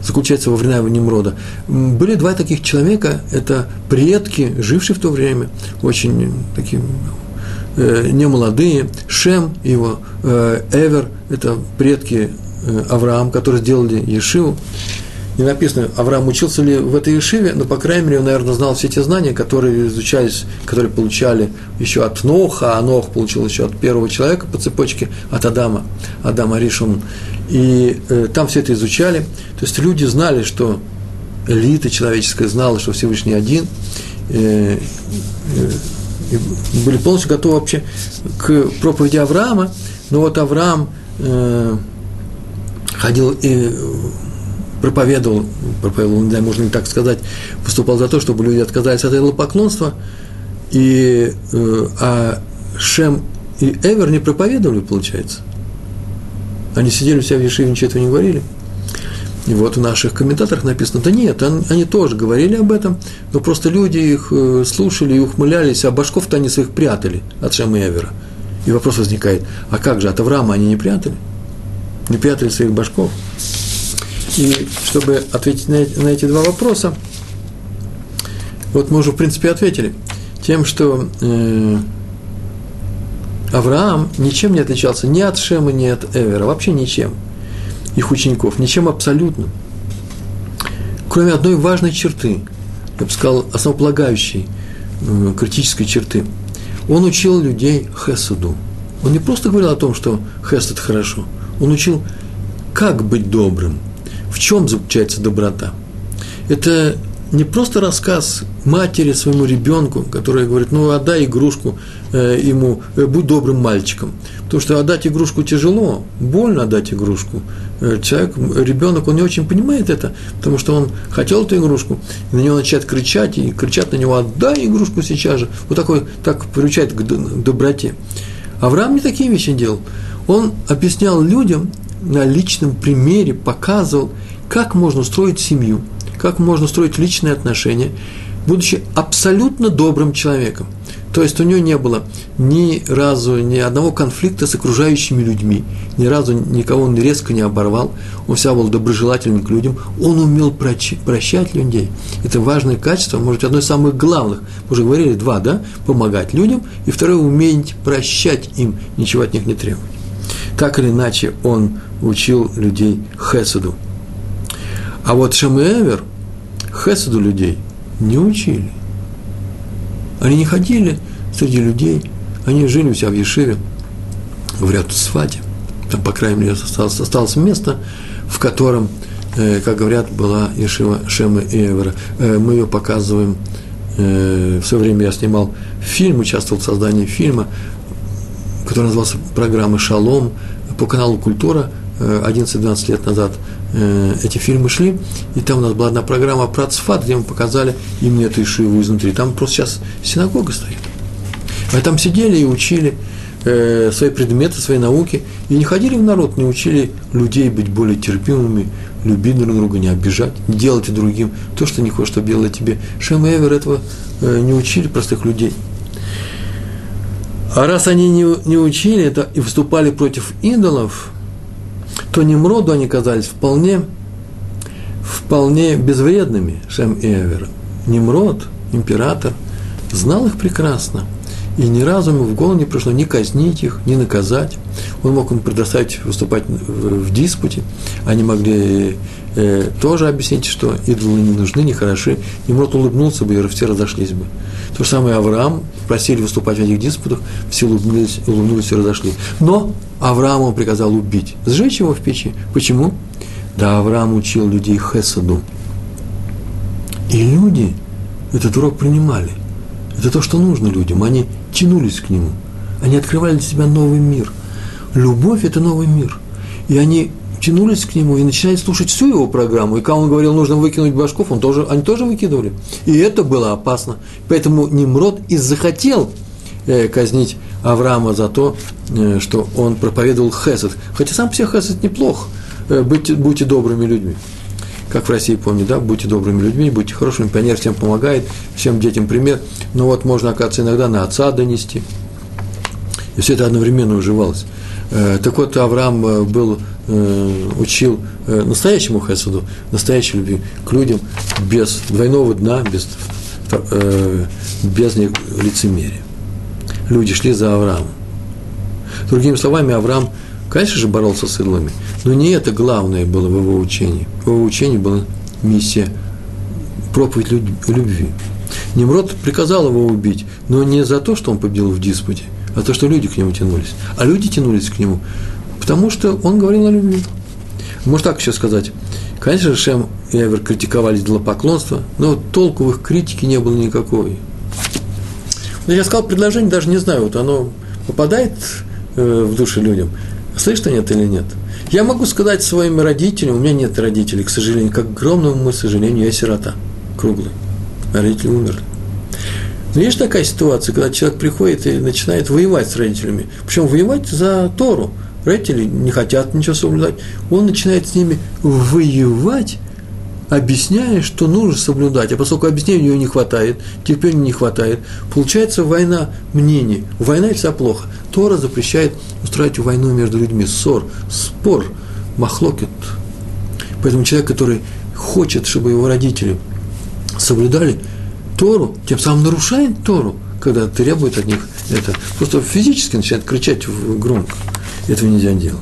заключается во времена Немрода. Были два таких человека, это предки, жившие в то время, очень такие э, немолодые, Шем его, э, Эвер, это предки э, Авраам, которые сделали Ешиву не написано, Авраам учился ли в этой Ешиве, но, по крайней мере, он, наверное, знал все те знания, которые изучались, которые получали еще от Ноха, а Нох получил еще от первого человека по цепочке, от Адама, Адама Ришон. И э, там все это изучали. То есть люди знали, что элита человеческая знала, что Всевышний один, э, э, были полностью готовы вообще к проповеди Авраама, но вот Авраам э, ходил и проповедовал, проповедовал, не знаю, можно ли так сказать, выступал за то, чтобы люди отказались от этого поклонства, и, э, а Шем и Эвер не проповедовали, получается. Они сидели у себя в Ешиве, ничего этого не говорили. И вот в наших комментаторах написано, да нет, они тоже говорили об этом, но просто люди их э, слушали и ухмылялись, а башков-то они своих прятали от Шема и Эвера. И вопрос возникает, а как же, от Авраама они не прятали? Не прятали своих башков? И чтобы ответить на, эти два вопроса, вот мы уже, в принципе, ответили тем, что э, Авраам ничем не отличался ни от Шема, ни от Эвера, вообще ничем, их учеников, ничем абсолютно, кроме одной важной черты, я бы сказал, основополагающей, э, критической черты. Он учил людей хесуду. Он не просто говорил о том, что хесед хорошо, он учил, как быть добрым – в чем заключается доброта? Это не просто рассказ матери своему ребенку, которая говорит, ну, отдай игрушку э, ему, э, будь добрым мальчиком. Потому что отдать игрушку тяжело, больно отдать игрушку. Э, человек, ребенок, он не очень понимает это, потому что он хотел эту игрушку, и на него начинает кричать, и кричат на него, отдай игрушку сейчас же. Вот такой, так приучает к доброте. Авраам не такие вещи делал. Он объяснял людям на личном примере, показывал, как можно строить семью, как можно строить личные отношения, будучи абсолютно добрым человеком. То есть у него не было ни разу ни одного конфликта с окружающими людьми, ни разу никого он резко не оборвал, он всегда был доброжелательным к людям, он умел прощать людей. Это важное качество, может, одно из самых главных. Мы уже говорили два, да? Помогать людям, и второе, уметь прощать им, ничего от них не требовать. Так или иначе, он учил людей хесуду – а вот Шем и Эвер хесаду людей не учили. Они не ходили среди людей, они жили у себя в Ешиве, в Сфате. Там, по крайней мере, осталось, осталось место, в котором как говорят, была Ешива Шема Эвера. Мы ее показываем, в свое время я снимал фильм, участвовал в создании фильма, который назывался программа «Шалом» по каналу «Культура», 11-12 лет назад эти фильмы шли, и там у нас была одна программа про Цфат, где мы показали именно эту Ишиву изнутри. Там просто сейчас синагога стоит. А там сидели и учили э, свои предметы, свои науки, и не ходили в народ, не учили людей быть более терпимыми, любить друг друга, не обижать, не делать другим то, что не хочешь, чтобы делали тебе. Шем Эвер этого э, не учили простых людей. А раз они не, не учили это и выступали против идолов, то Немроду они казались вполне, вполне безвредными, Шем и Эвер. Немрод, император, знал их прекрасно – и ни разу ему в голову не пришло ни казнить их, ни наказать. Он мог им предоставить выступать в, в диспуте. Они могли э, тоже объяснить, что идолы не нужны, не хороши. Немрод улыбнулся бы, и все разошлись бы. То же самое Авраам, просили выступать в этих диспутах, все улыбнулись, улыбнулись и разошлись. Но Авраам он приказал убить, сжечь его в печи. Почему? Да, Авраам учил людей Хесаду. И люди этот урок принимали. Это то, что нужно людям. Они тянулись к нему. Они открывали для себя новый мир. Любовь – это новый мир. И они тянулись к нему и начинали слушать всю его программу. И когда он говорил, нужно выкинуть башков, он тоже, они тоже выкидывали. И это было опасно. Поэтому Немрод и захотел э, казнить Авраама за то, э, что он проповедовал хесед. Хотя сам по себе хесед неплох. Э, будьте, будьте добрыми людьми как в России, помню, да, будьте добрыми людьми, будьте хорошими, пионер всем помогает, всем детям пример. Но вот можно, оказывается, иногда на отца донести. И все это одновременно уживалось. Э, так вот, Авраам э, был, э, учил настоящему хесаду, настоящей любви к людям без двойного дна, без, без лицемерия. Люди шли за Авраамом. Другими словами, Авраам – Конечно же, боролся с идолами, но не это главное было в его учении. В его учении была миссия проповедь любви. Немрод приказал его убить, но не за то, что он победил в диспуте, а то, что люди к нему тянулись. А люди тянулись к нему, потому что он говорил о любви. Может так еще сказать. Конечно, Шем и Эвер критиковали поклонства, но толку в их критике не было никакой. Но я сказал предложение, даже не знаю, вот оно попадает э, в души людям – Слышишь ты нет или нет? Я могу сказать своим родителям, у меня нет родителей, к сожалению, как огромному моему сожалению, я сирота, круглый. Родители умерли. Но есть такая ситуация, когда человек приходит и начинает воевать с родителями. Причем воевать за Тору. Родители не хотят ничего соблюдать. Он начинает с ними воевать объясняя, что нужно соблюдать, а поскольку объяснений у него не хватает, терпения не хватает, получается война мнений. Война – всегда плохо. Тора запрещает устраивать войну между людьми, ссор, спор, махлокет. Поэтому человек, который хочет, чтобы его родители соблюдали Тору, тем самым нарушает Тору, когда требует от них это. Просто физически начинает кричать громко. Этого нельзя делать.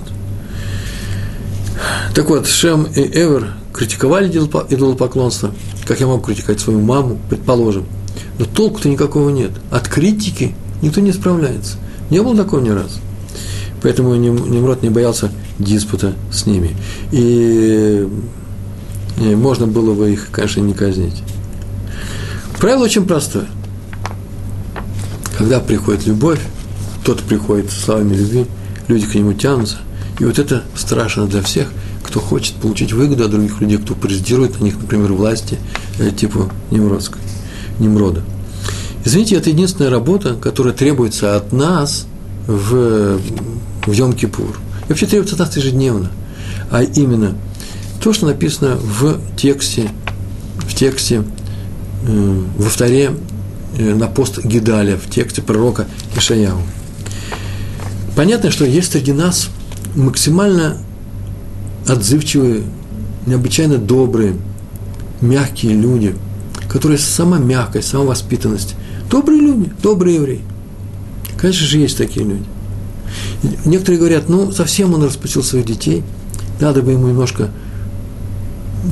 Так вот, Шем и Эвер критиковали идолопоклонство, как я могу критиковать свою маму, предположим. Но толку-то никакого нет. От критики никто не справляется. Не было такого ни разу. Поэтому Немрод не боялся диспута с ними. И, и можно было бы их, конечно, не казнить. Правило очень простое. Когда приходит любовь, тот приходит с словами любви, люди к нему тянутся. И вот это страшно для всех – кто хочет получить выгоду от других людей, кто президирует на них, например, власти э, типа Немродской, Немрода. Извините, это единственная работа, которая требуется от нас в, в Йом-Кипур. И вообще требуется от нас ежедневно. А именно то, что написано в тексте, в тексте э, во вторе э, на пост Гидаля, в тексте пророка Ишаяу. Понятно, что есть среди нас максимально отзывчивые, необычайно добрые, мягкие люди, которые сама мягкость, сама воспитанность. Добрые люди, добрые евреи. Конечно же, есть такие люди. Некоторые говорят, ну, совсем он распустил своих детей, надо бы ему немножко,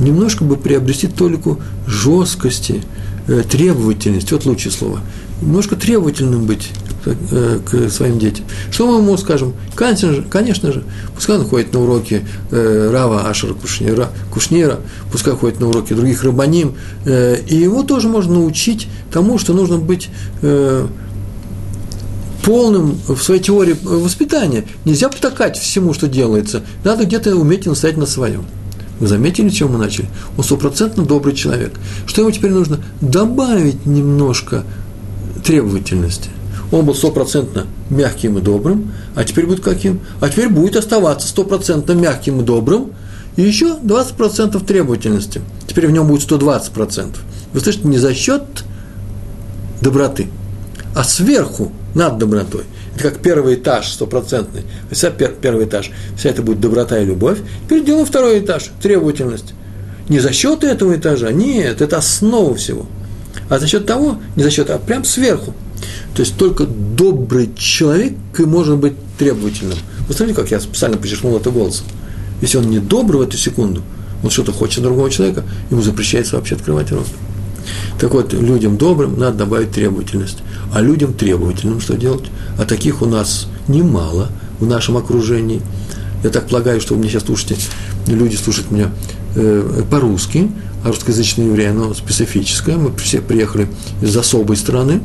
немножко бы приобрести толику жесткости, э, требовательности, вот лучшее слово. Немножко требовательным быть к своим детям. Что мы ему скажем? Конечно же, конечно же пускай он ходит на уроки э, Рава Ашера Кушнира, Кушнира, пускай ходит на уроки других рабаним, э, и его тоже можно научить тому, что нужно быть э, полным в своей теории воспитания. Нельзя потакать всему, что делается. Надо где-то уметь настоять на своем. Вы заметили, чем мы начали? Он стопроцентно добрый человек. Что ему теперь нужно? Добавить немножко требовательности. Он был стопроцентно мягким и добрым, а теперь будет каким? А теперь будет оставаться стопроцентно мягким и добрым, и еще 20% требовательности. Теперь в нем будет 120%. Вы слышите, не за счет доброты, а сверху, над добротой. Это как первый этаж стопроцентный. Вся пер, первый этаж, вся это будет доброта и любовь. Теперь делаем второй этаж, требовательность. Не за счет этого этажа, нет, это основа всего. А за счет того, не за счет, а прям сверху. То есть только добрый человек и может быть требовательным. Вы смотрите, как я специально подчеркнул это голосом. Если он не добрый в эту секунду, он что-то хочет другого человека, ему запрещается вообще открывать рот. Так вот, людям добрым надо добавить требовательность. А людям требовательным что делать? А таких у нас немало в нашем окружении. Я так полагаю, что вы меня сейчас слушаете, люди слушают меня э, по-русски, а русскоязычное евреи, оно специфическое. Мы все приехали из особой страны,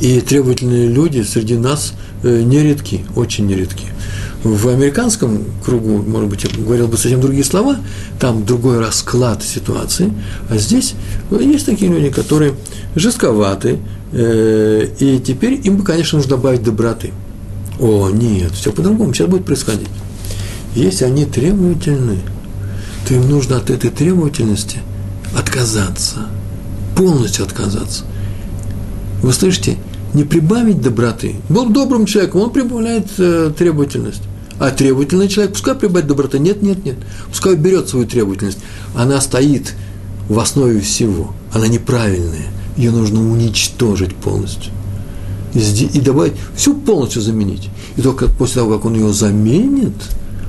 и требовательные люди среди нас э, нередки, очень нередки. В американском кругу, может быть, я говорил бы совсем другие слова, там другой расклад ситуации, а здесь есть такие люди, которые жестковаты, э, и теперь им бы, конечно, нужно добавить доброты. О, нет, все по-другому, сейчас будет происходить. Если они требовательны, то им нужно от этой требовательности отказаться, полностью отказаться. Вы слышите, не прибавить доброты. Был добрым человеком, он прибавляет э, требовательность. А требовательный человек, пускай прибавит доброты. Нет, нет, нет. Пускай берет свою требовательность. Она стоит в основе всего. Она неправильная. Ее нужно уничтожить полностью. И добавить, всю полностью заменить. И только после того, как он ее заменит,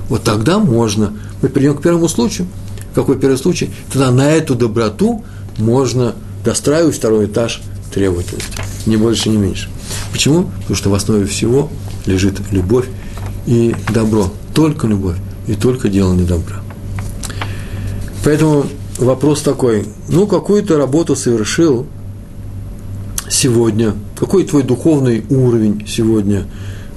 вот тогда можно. Мы перейдем к первому случаю. Какой первый случай? Тогда на эту доброту можно достраивать второй этаж требовательности. Ни больше, ни меньше. Почему? Потому что в основе всего лежит любовь и добро. Только любовь и только делание добра. Поэтому вопрос такой, ну, какую ты работу совершил сегодня, какой твой духовный уровень сегодня,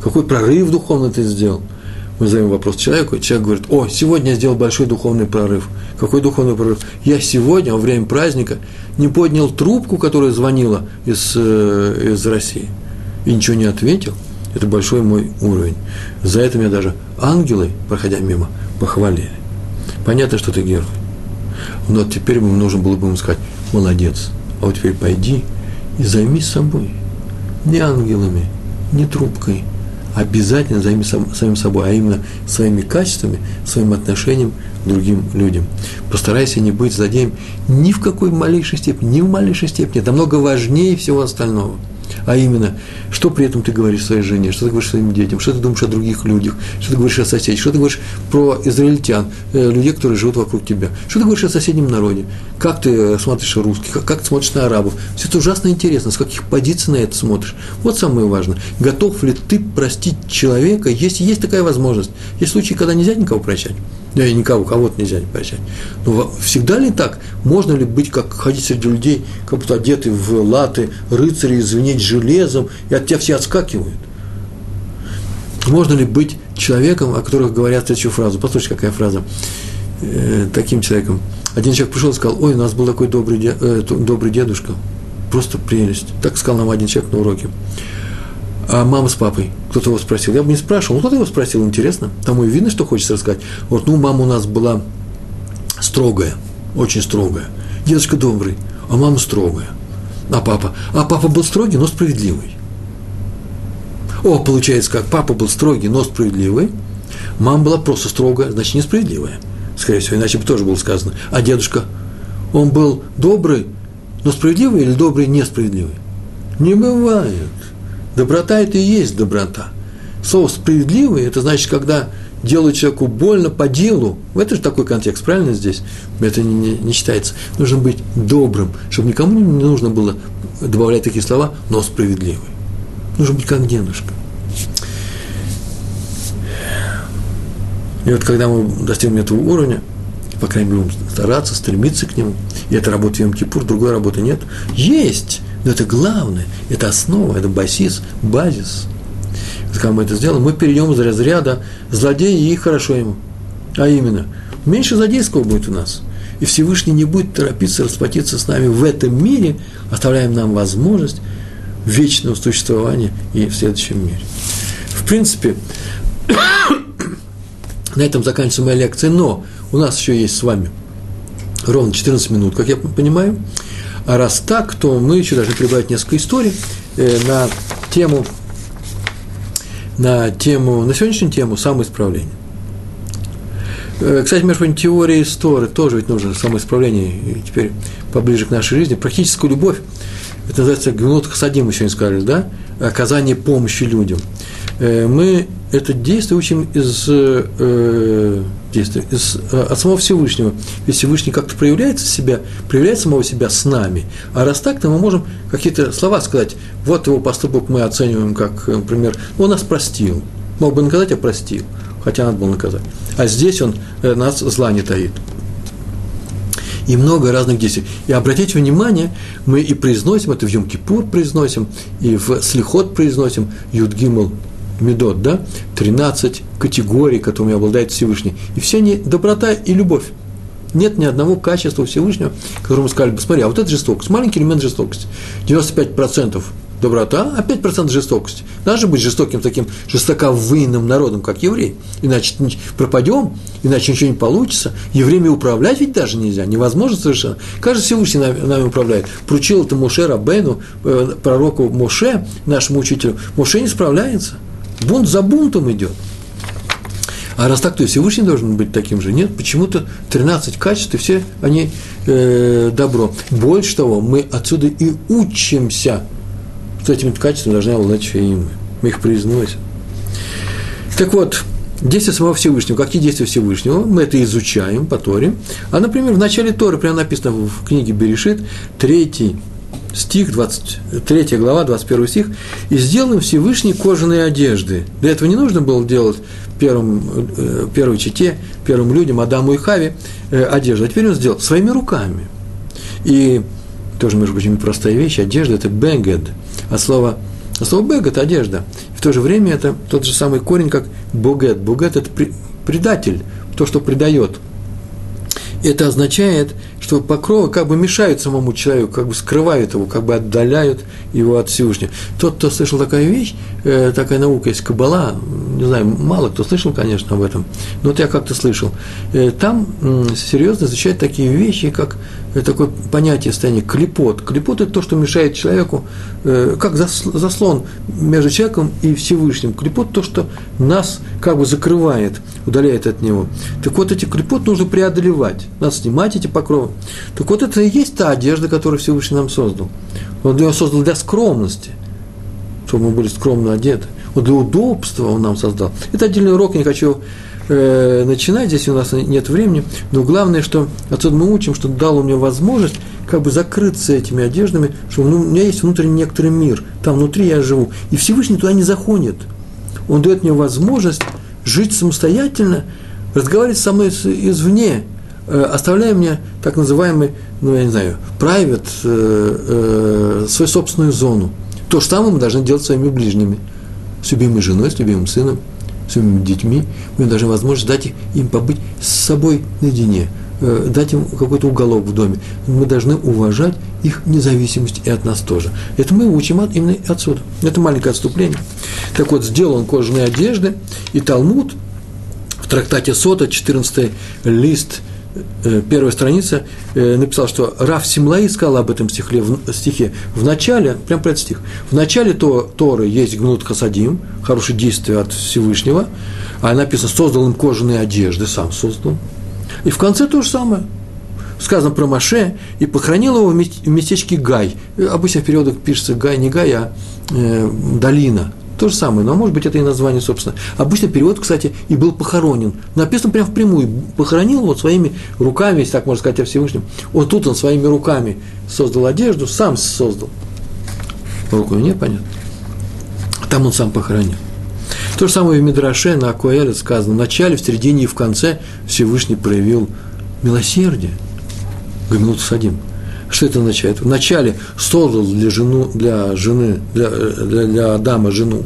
какой прорыв духовный ты сделал – мы задаем вопрос человеку, человек говорит, о, сегодня я сделал большой духовный прорыв. Какой духовный прорыв? Я сегодня, во время праздника, не поднял трубку, которая звонила из, э, из России, и ничего не ответил. Это большой мой уровень. За это меня даже ангелы, проходя мимо, похвалили. Понятно, что ты герой. Но теперь ему нужно было бы ему сказать, молодец, а вот теперь пойди и займись собой. Не ангелами, не трубкой, обязательно займи самим собой, а именно своими качествами, своим отношением другим людям. Постарайся не быть злодеем ни в какой малейшей степени, ни в малейшей степени. Это много важнее всего остального – а именно, что при этом ты говоришь своей жене, что ты говоришь своим детям, что ты думаешь о других людях, что ты говоришь о соседях, что ты говоришь про израильтян, э, людей, которые живут вокруг тебя, что ты говоришь о соседнем народе, как ты э, смотришь русских, как ты смотришь на арабов. Все это ужасно интересно, с каких позиций на это смотришь. Вот самое важное. Готов ли ты простить человека, если есть такая возможность. Есть случаи, когда нельзя никого прощать. Да и никого, кого-то нельзя не прощать. Но всегда ли так? Можно ли быть, как ходить среди людей, как будто одеты в латы, рыцари, звенеть железом, и от тебя все отскакивают? Можно ли быть человеком, о которых говорят следующую фразу? Послушайте, какая фраза. Э, таким человеком. Один человек пришел и сказал, ой, у нас был такой добрый, дед, э, добрый дедушка, просто прелесть. Так сказал нам один человек на уроке а мама с папой, кто-то его спросил. Я бы не спрашивал, ну кто-то его спросил, интересно. Тому и видно, что хочется рассказать. Вот, ну, мама у нас была строгая, очень строгая. Дедушка добрый, а мама строгая. А папа? А папа был строгий, но справедливый. О, получается как, папа был строгий, но справедливый. Мама была просто строгая, значит, несправедливая. Скорее всего, иначе бы тоже было сказано. А дедушка, он был добрый, но справедливый или добрый, несправедливый? Не бывает. Доброта – это и есть доброта. Слово «справедливый» – это значит, когда делают человеку больно по делу. Это же такой контекст, правильно здесь? Это не, не, не считается. Нужно быть добрым, чтобы никому не нужно было добавлять такие слова, но справедливый. нужно быть как дедушка. И вот когда мы достигнем этого уровня, по крайней мере, будем стараться, стремиться к нему, и это работа в Йом-Кипур, другой работы нет, есть, но это главное, это основа, это базис, базис. Когда мы это сделаем, мы перейдем из разряда злодея и хорошо ему. А именно, меньше злодейского будет у нас. И Всевышний не будет торопиться расплатиться с нами в этом мире, оставляем нам возможность вечного существования и в следующем мире. В принципе, на этом заканчивается моя лекция, но у нас еще есть с вами ровно 14 минут, как я понимаю. А раз так, то мы еще должны прибавить несколько историй э, на тему, на тему, на сегодняшнюю тему самоисправления. Э, кстати, между прочим, теория истории тоже ведь нужно самоисправление, и теперь поближе к нашей жизни. Практическая любовь, это называется гнут хасадим, мы сегодня сказали, да? Оказание помощи людям. Э, мы это действие учим из, э, действия, из, э, от самого Всевышнего. Ведь Всевышний как-то проявляет себя, проявляет самого себя с нами. А раз так, то мы можем какие-то слова сказать. Вот его поступок мы оцениваем как, например, он нас простил. Мог бы наказать, а простил. Хотя надо было наказать. А здесь он э, нас зла не таит и много разных действий. И обратите внимание, мы и произносим это в Йом-Кипур произносим, и в Слихот произносим, Юдгимл Медот, да, 13 категорий, которыми обладает Всевышний. И все они доброта и любовь. Нет ни одного качества Всевышнего, которому сказали бы, смотри, а вот это жестокость, маленький элемент жестокости. 95% доброта, а 5% жестокости. Надо же быть жестоким таким жестоковыйным народом, как еврей. Иначе пропадем, иначе ничего не получится. Евреями управлять ведь даже нельзя, невозможно совершенно. Каждый Всевышний нами управляет. Поручил это Моше Рабену, э, пророку Моше, нашему учителю. Моше не справляется. Бунт за бунтом идет. А раз так, то и Всевышний должен быть таким же. Нет, почему-то 13 качеств, и все они э, добро. Больше того, мы отсюда и учимся, что этими качествами должны обладать еще и мы. Мы их произносим. Так вот, действия самого Всевышнего. Какие действия Всевышнего? Мы это изучаем по Торе. А, например, в начале Торы, прямо написано в книге Берешит, третий стих, 23 глава, 21 стих, «И сделаем Всевышний кожаные одежды». Для этого не нужно было делать первым, э, первой чите, первым людям, Адаму и Хаве, э, одежду. А теперь он сделал своими руками. И тоже, между прочим, простая вещь, одежда – это бенгед, а слово, а слово это одежда. И в то же время это тот же самый корень, как бугет. Бугет – это предатель, то, что предает. Это означает, что покровы как бы мешают самому человеку, как бы скрывают его, как бы отдаляют его от Всевышнего. Тот, кто слышал такая вещь, э, такая наука есть Кабала, не знаю, мало кто слышал, конечно, об этом, но вот я как-то слышал. Э, там серьезно изучают такие вещи, как э, такое понятие состояния клепот. Клепот – это то, что мешает человеку, как заслон между человеком и Всевышним. Клепот – то, что нас как бы закрывает, удаляет от него. Так вот, эти клепот нужно преодолевать. Надо снимать эти покровы. Так вот, это и есть та одежда, которую Всевышний нам создал. Он ее создал для скромности, чтобы мы были скромно одеты. Вот для удобства он нам создал. Это отдельный урок, не хочу э, начинать, здесь у нас нет времени, но главное, что отсюда мы учим, что дал он мне возможность как бы закрыться этими одеждами, что ну, у меня есть внутренний некоторый мир, там внутри я живу, и Всевышний туда не заходит. Он дает мне возможность жить самостоятельно, разговаривать со мной извне, оставляя мне так называемый, ну, я не знаю, private, э, э, свою собственную зону. То же самое мы должны делать своими ближними, с любимой женой, с любимым сыном, с любимыми детьми. Мы должны возможность дать им побыть с собой наедине, э, дать им какой-то уголок в доме. Мы должны уважать их независимость и от нас тоже. Это мы учим от, именно отсюда. Это маленькое отступление. Так вот, сделал он кожаные одежды, и Талмуд в трактате Сота, 14 лист, Э, первая страница, э, написал, что Раф Симлаи сказал об этом стихе, в, стихе. В начале, прям про этот стих, в начале то, Торы есть гнут хасадим, хорошее действие от Всевышнего, а написано, создал им кожаные одежды, сам создал. И в конце то же самое. Сказано про Маше, и похоронил его в местечке Гай. Обычно в периодах пишется Гай, не Гай, а э, долина – то же самое, но может быть это и название, собственно. Обычно перевод, кстати, и был похоронен. Написано прямо впрямую. Похоронил вот своими руками, если так можно сказать о Всевышнем. Вот тут он своими руками создал одежду, сам создал. Руку нет, понятно. Там он сам похоронил. То же самое в Мидраше на Акуэле сказано. В начале, в середине и в конце Всевышний проявил милосердие. Гамилут Садим. Что это означает? Вначале создал для, жену, для жены, для, для, для Адама жену.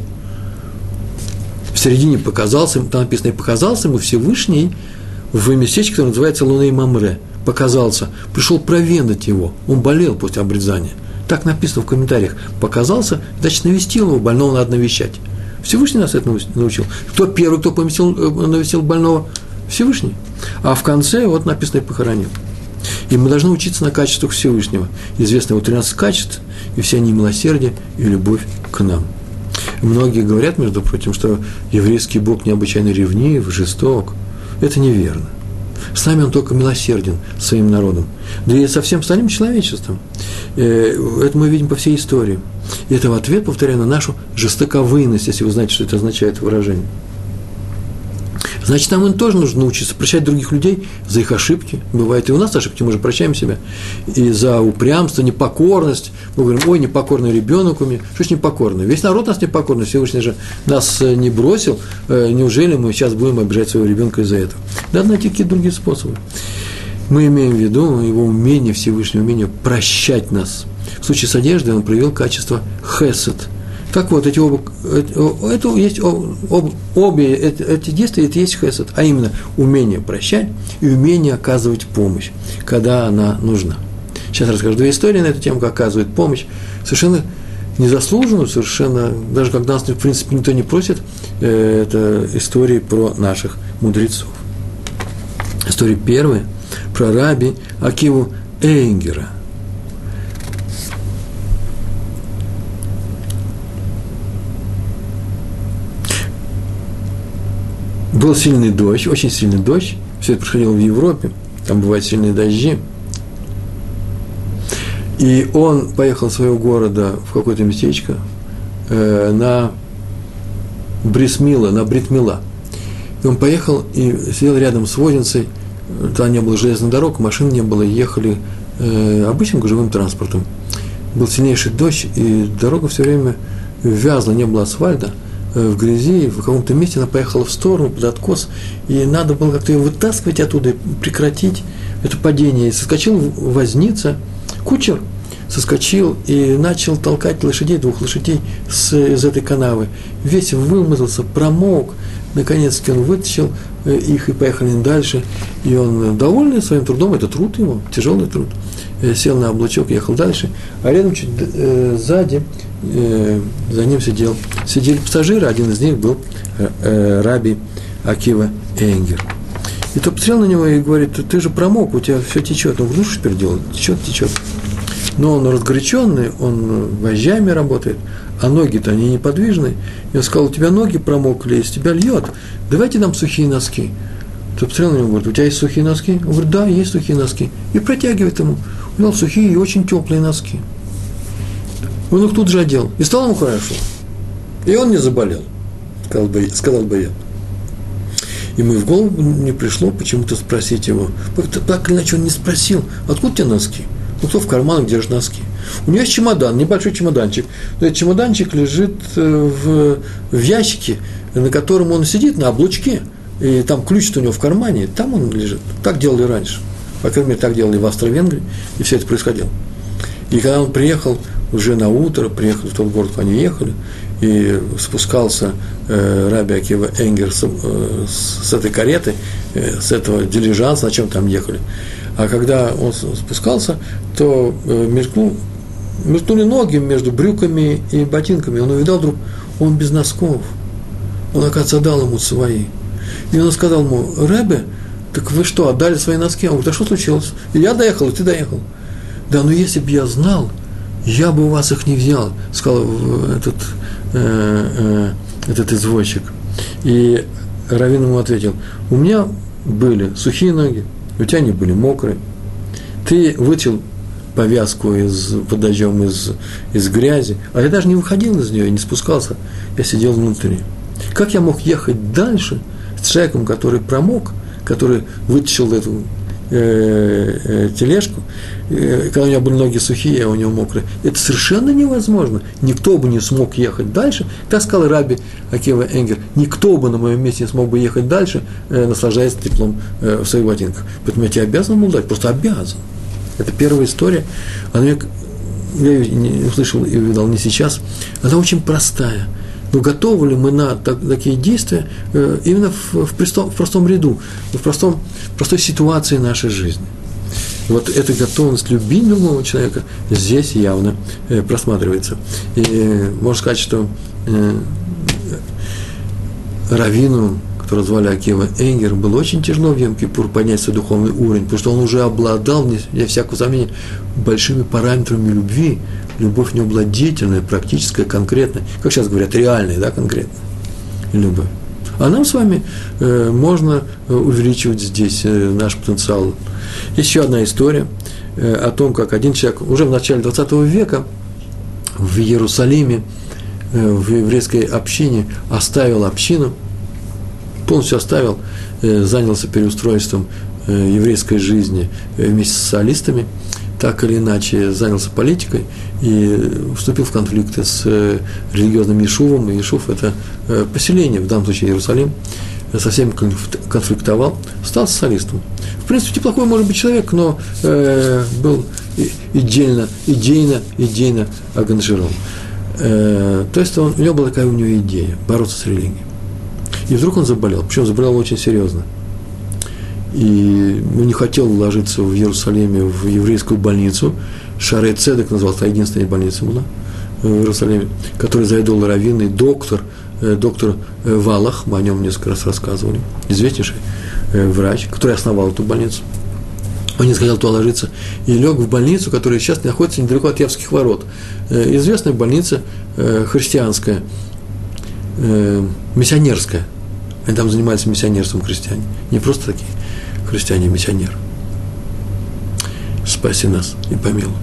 В середине показался, там написано, и показался ему Всевышний в местечке, которое называется Луна и Мамре. Показался, пришел проведать его. Он болел после обрезания. Так написано в комментариях. Показался, значит, навестил его, больного надо навещать. Всевышний нас это научил. Кто первый, кто поместил, э, навестил больного? Всевышний. А в конце вот написано и похоронил. И мы должны учиться на качествах Всевышнего. Известно его 13 качеств, и все они милосердие и любовь к нам. Многие говорят, между прочим, что еврейский Бог необычайно ревнив, жесток. Это неверно. С нами он только милосерден своим народом. Да и со всем остальным человечеством. Э, это мы видим по всей истории. И это в ответ, повторяю, на нашу жестоковыйность, если вы знаете, что это означает выражение. Значит, нам тоже нужно научиться прощать других людей за их ошибки. Бывает и у нас ошибки, мы же прощаем себя. И за упрямство, непокорность. Мы говорим, ой, непокорный ребенок у меня. Что ж непокорный? Весь народ нас непокорный, Всевышний же нас э, не бросил. Э, неужели мы сейчас будем обижать своего ребенка из-за этого? Надо найти какие-то другие способы. Мы имеем в виду его умение, Всевышнее умение прощать нас. В случае с одеждой он проявил качество хесед – так вот, эти оба, это есть об, обе эти, эти действия, это есть хесед, а именно умение прощать и умение оказывать помощь, когда она нужна. Сейчас расскажу две истории на эту тему, как оказывает помощь. Совершенно незаслуженную, совершенно, даже когда нас, в принципе, никто не просит, э, это истории про наших мудрецов. История первая про раби Акиву Эйнгера – был сильный дождь, очень сильный дождь. Все это происходило в Европе, там бывают сильные дожди. И он поехал из своего города в какое-то местечко э, на Брисмила, на Бритмила. И он поехал и сидел рядом с возницей, там не было железных дорог, машин не было, ехали э, обычным гужевым транспортом. Был сильнейший дождь, и дорога все время вязла, не было асфальта – в грязи, в каком-то месте она поехала в сторону, под откос, и надо было как-то ее вытаскивать оттуда, прекратить это падение. И соскочил возница, кучер соскочил и начал толкать лошадей, двух лошадей с, из этой канавы. Весь вымазался, промок. Наконец-таки он вытащил э, их и поехали дальше. И он довольный своим трудом, это труд его, тяжелый труд, э, сел на облачок, ехал дальше. А рядом чуть э, сзади э, за ним сидел, сидели пассажиры, один из них был э, э, раби Акива Энгер. И тот посмотрел на него и говорит, ты же промок, у тебя все течет. Он говорит, ну что теперь делать? Течет, течет. Но он разгоряченный, он вожжами работает, а ноги-то они неподвижные. И он сказал, у тебя ноги промокли, из тебя льет, давайте нам сухие носки. Тот посмотрел на него и говорит, у тебя есть сухие носки? Он говорит, да, есть сухие носки. И протягивает ему. Он сухие и очень теплые носки. Он их тут же одел. И стало ему хорошо. И он не заболел, сказал бы, сказал бы я. И мы в голову не пришло почему-то спросить его. Так или иначе он не спросил, откуда у тебя носки? Ну, кто в карманах держит носки? У него есть чемодан, небольшой чемоданчик. Этот чемоданчик лежит э, в, в ящике, на котором он сидит, на облучке. И там ключ у него в кармане, там он лежит. Так делали раньше. По крайней мере, так делали в Австро-Венгрии, и все это происходило. И когда он приехал уже на утро, приехал в тот город, куда они ехали, и спускался э, Раби Акива Энгер с, э, с этой кареты, э, с этого дилижанса, на чем там ехали. А когда он спускался, то э, мелькнул, мелькнули ноги между брюками и ботинками. Он увидал вдруг, он без носков. Он, оказывается, дал ему свои. И он сказал ему, Рэбе, так вы что, отдали свои носки? Он говорит, а что случилось? Я доехал, и ты доехал. Да, но если бы я знал, я бы у вас их не взял, сказал этот, э, э, этот извозчик. И Равин ему ответил, у меня были сухие ноги, у тебя они были мокрые. Ты вытел повязку из, под дождем из, из грязи, а я даже не выходил из нее, не спускался, я сидел внутри. Как я мог ехать дальше с человеком, который промок, который вытащил эту э, э, тележку, э, когда у него были ноги сухие, а у него мокрые. Это совершенно невозможно. Никто бы не смог ехать дальше. Так сказал Раби Акива Энгер. Никто бы на моем месте не смог бы ехать дальше, э, наслаждаясь теплом э, в своих ботинках. Поэтому я тебе обязан был дать, просто обязан. Это первая история. Она я не услышал и увидал не сейчас. Она очень простая. Но готовы ли мы на так, такие действия э, именно в, в, простом, в простом ряду, в простом, простой ситуации нашей жизни? Вот эта готовность любить другого человека здесь явно э, просматривается. И э, можно сказать, что э, Равину которого звали Акива Энгер, было очень тяжело в Йом-Кипур поднять свой духовный уровень, потому что он уже обладал, вне всякого сомнения, большими параметрами любви. Любовь у практическая, конкретная. Как сейчас говорят, реальная, да, конкретная любовь. А нам с вами э, можно э, увеличивать здесь э, наш потенциал. Еще одна история э, о том, как один человек уже в начале 20 века в Иерусалиме, э, в еврейской общине оставил общину – полностью оставил, э, занялся переустройством э, еврейской жизни э, вместе с социалистами, так или иначе занялся политикой и вступил в конфликты с религиозным Ешувом. И это поселение, в данном случае Иерусалим, со всеми конфликтовал, стал социалистом. В принципе, неплохой может быть человек, но э, был идейно, идейно, идейно ангажирован. Э, то есть он, у него была такая у него идея – бороться с религией. И вдруг он заболел, причем заболел очень серьезно. И он не хотел ложиться в Иерусалиме в еврейскую больницу. Шаре Цедек назывался, та единственная больница была в Иерусалиме, который заведовал раввинный доктор, э, доктор э, Валах, мы о нем несколько раз рассказывали, известнейший э, врач, который основал эту больницу. Он не захотел туда ложиться и лег в больницу, которая сейчас находится недалеко от Явских ворот. Известная больница христианская, миссионерская, они там занимались миссионерством христиане. Не просто такие христиане, а миссионеры. Спаси нас и помилуй.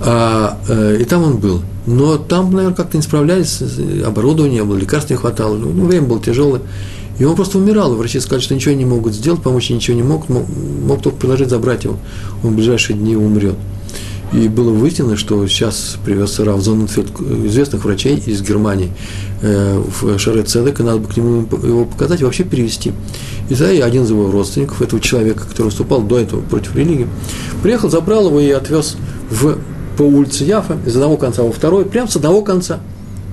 А, э, и там он был. Но там, наверное, как-то не справлялись, оборудования не было, лекарств не хватало, ну, ну, время было тяжелое. И он просто умирал, врачи сказали, что ничего не могут сделать, помочь ничего не мог, мог, мог только предложить забрать его. Он в ближайшие дни умрет. И было выяснено, что сейчас привез Рав Зоненфельд известных врачей из Германии э, в Шарет Цедек, и надо бы к нему его показать и вообще перевести. И тогда один из его родственников, этого человека, который выступал до этого против религии, приехал, забрал его и отвез в, по улице Яфа, из одного конца во второй, прямо с одного конца,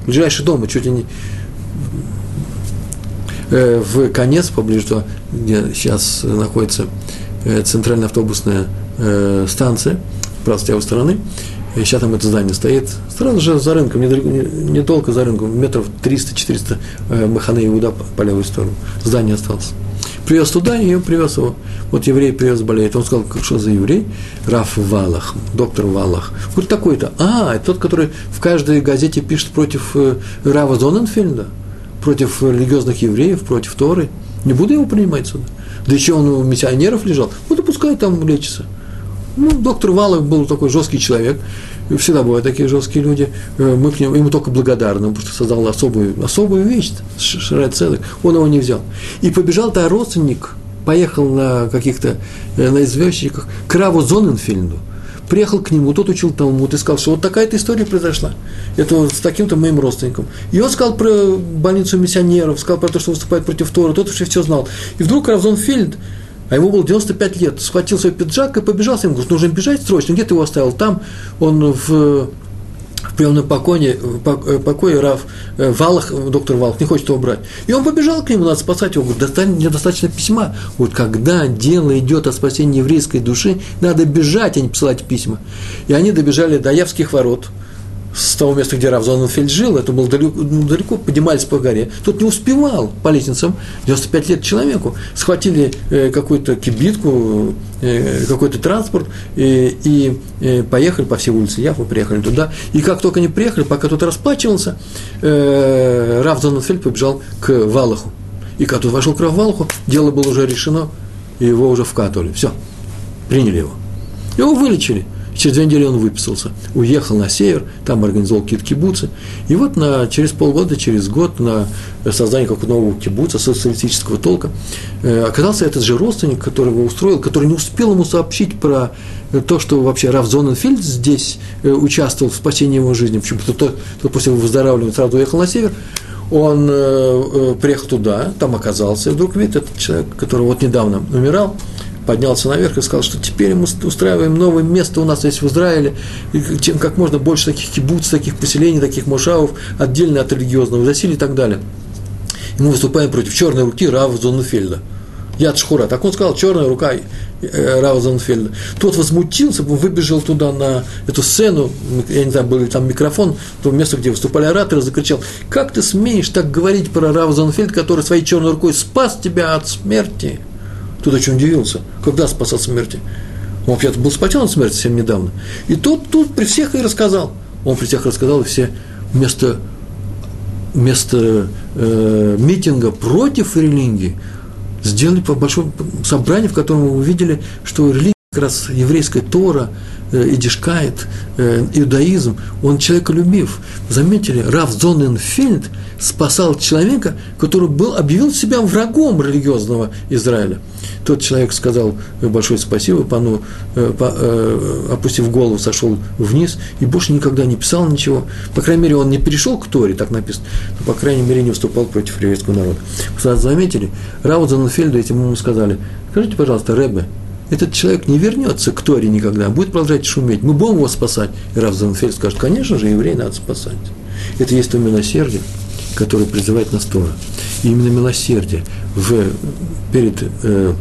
ближайший дом, чуть ли не э, в конец, поближе туда, где сейчас находится э, центральная автобусная станция – правой с левой стороны, и сейчас там это здание стоит, сразу же за рынком, не, не только за рынком, метров 300-400 э, Маханы Иуда по, левую сторону. Здание осталось. Привез туда, и ее привез его. Вот еврей привез болеет. Он сказал, как что за еврей? Раф Валах, доктор Валах. Говорит, такой-то. А, тот, который в каждой газете пишет против э, Рава Зоненфельда, против религиозных евреев, против Торы. Не буду его принимать сюда. Да еще он у миссионеров лежал. Вот и пускай там лечится. Ну, доктор Валов был такой жесткий человек, всегда бывают такие жесткие люди, э, мы к нему, ему только благодарны, потому что создал особую, особую вещь, Шарай Цедек, он его не взял. И побежал-то родственник, поехал на каких-то, э, на известчиках к Раву Зоненфельду, приехал к нему, тот учил Талмуд и сказал, что вот такая-то история произошла. Это с таким-то моим родственником. И он сказал про больницу миссионеров, сказал про то, что выступает против Тора, тот уже все знал. И вдруг Равзонфельд, а ему было 95 лет, схватил свой пиджак и побежал с ним, говорит, нужно бежать срочно, где ты его оставил? Там он в, в приемном покое, покое Раф, э, Валах, доктор Валах, не хочет его брать. И он побежал к нему, надо спасать его, говорит, достань, мне достаточно письма. Вот когда дело идет о спасении еврейской души, надо бежать, а не посылать письма. И они добежали до Явских ворот – с того места, где Рав Зоненфельд жил, это было далеко, ну, далеко, поднимались по горе. Тот не успевал по лестницам, 95 лет человеку, схватили э, какую-то кибитку, э, какой-то транспорт э, и э, поехали по всей улице Яфа, приехали туда. И как только они приехали, пока тот расплачивался, э, Рав Зоненфельд побежал к Валаху. И когда тот вошел к Валаху, дело было уже решено, его уже вкатывали. Все, приняли его. Его вылечили – Через две недели он выписался, уехал на север, там организовал какие-то кибуцы. И вот на, через полгода, через год на создание какого-то нового кибуца социалистического толка э, оказался этот же родственник, который его устроил, который не успел ему сообщить про то, что вообще Раф Зоненфельд здесь э, участвовал в спасении его жизни. Почему-то тот, тот после выздоравливания сразу уехал на север, он э, приехал туда, там оказался, вдруг видит этот человек, который вот недавно умирал, поднялся наверх и сказал, что теперь мы устраиваем новое место у нас здесь в Израиле, и чем как можно больше таких кибуц, таких поселений, таких мушавов, отдельно от религиозного засилия и так далее. И мы выступаем против черной руки Рава Зонфельда. Яд Шхура. Так он сказал, черная рука э, Рава Зонфельда. Тот возмутился, выбежал туда на эту сцену, я не знаю, был ли там микрофон, то место, где выступали ораторы, закричал, как ты смеешь так говорить про Рава Зонфельда, который своей черной рукой спас тебя от смерти? Тут очень удивился. Когда спас от смерти? Он вообще-то был спасен от смерти совсем недавно. И тут, тут при всех и рассказал. Он при всех рассказал, и все вместо, вместо э, митинга против религии сделали по большому собранию, в котором мы увидели, что религия как раз еврейская Тора, идишкает, э, иудаизм, он человеколюбив. Заметили, Раф Зоненфельд спасал человека, который был, объявил себя врагом религиозного Израиля. Тот человек сказал большое спасибо, пану, э, по, э, опустив голову, сошел вниз и больше никогда не писал ничего. По крайней мере, он не перешел к Торе, так написано, но, по крайней мере, не выступал против еврейского народа. Заметили, Раву Занфельду этим ему сказали, скажите, пожалуйста, Рэбе, этот человек не вернется к Торе никогда, будет продолжать шуметь, мы будем его спасать. И Рав Занфельд скажет, конечно же, еврей надо спасать. Это есть то милосердие, которое призывает нас Тора. И именно милосердие в, перед э,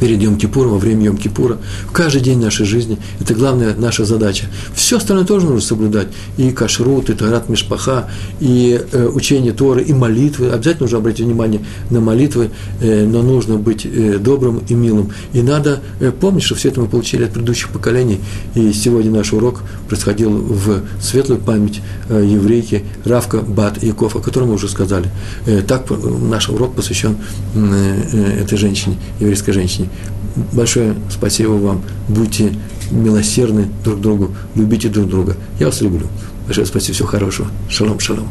перед Йом-Кипуром, во время Йом-Кипура, в каждый день нашей жизни. Это главная наша задача. Все остальное тоже нужно соблюдать. И кашрут, и тарат мишпаха, и э, учение Торы, и молитвы. Обязательно нужно обратить внимание на молитвы, э, но нужно быть э, добрым и милым. И надо э, помнить, что все это мы получили от предыдущих поколений. И сегодня наш урок происходил в светлую память э, еврейки Равка Бат Яков, о котором мы уже сказали. Э, так наш урок посвящен э, э, этой женщине, еврейской женщине. Большое спасибо вам. Будьте милосердны друг другу, любите друг друга. Я вас люблю. Большое спасибо, всего хорошего. Шалом, шалом.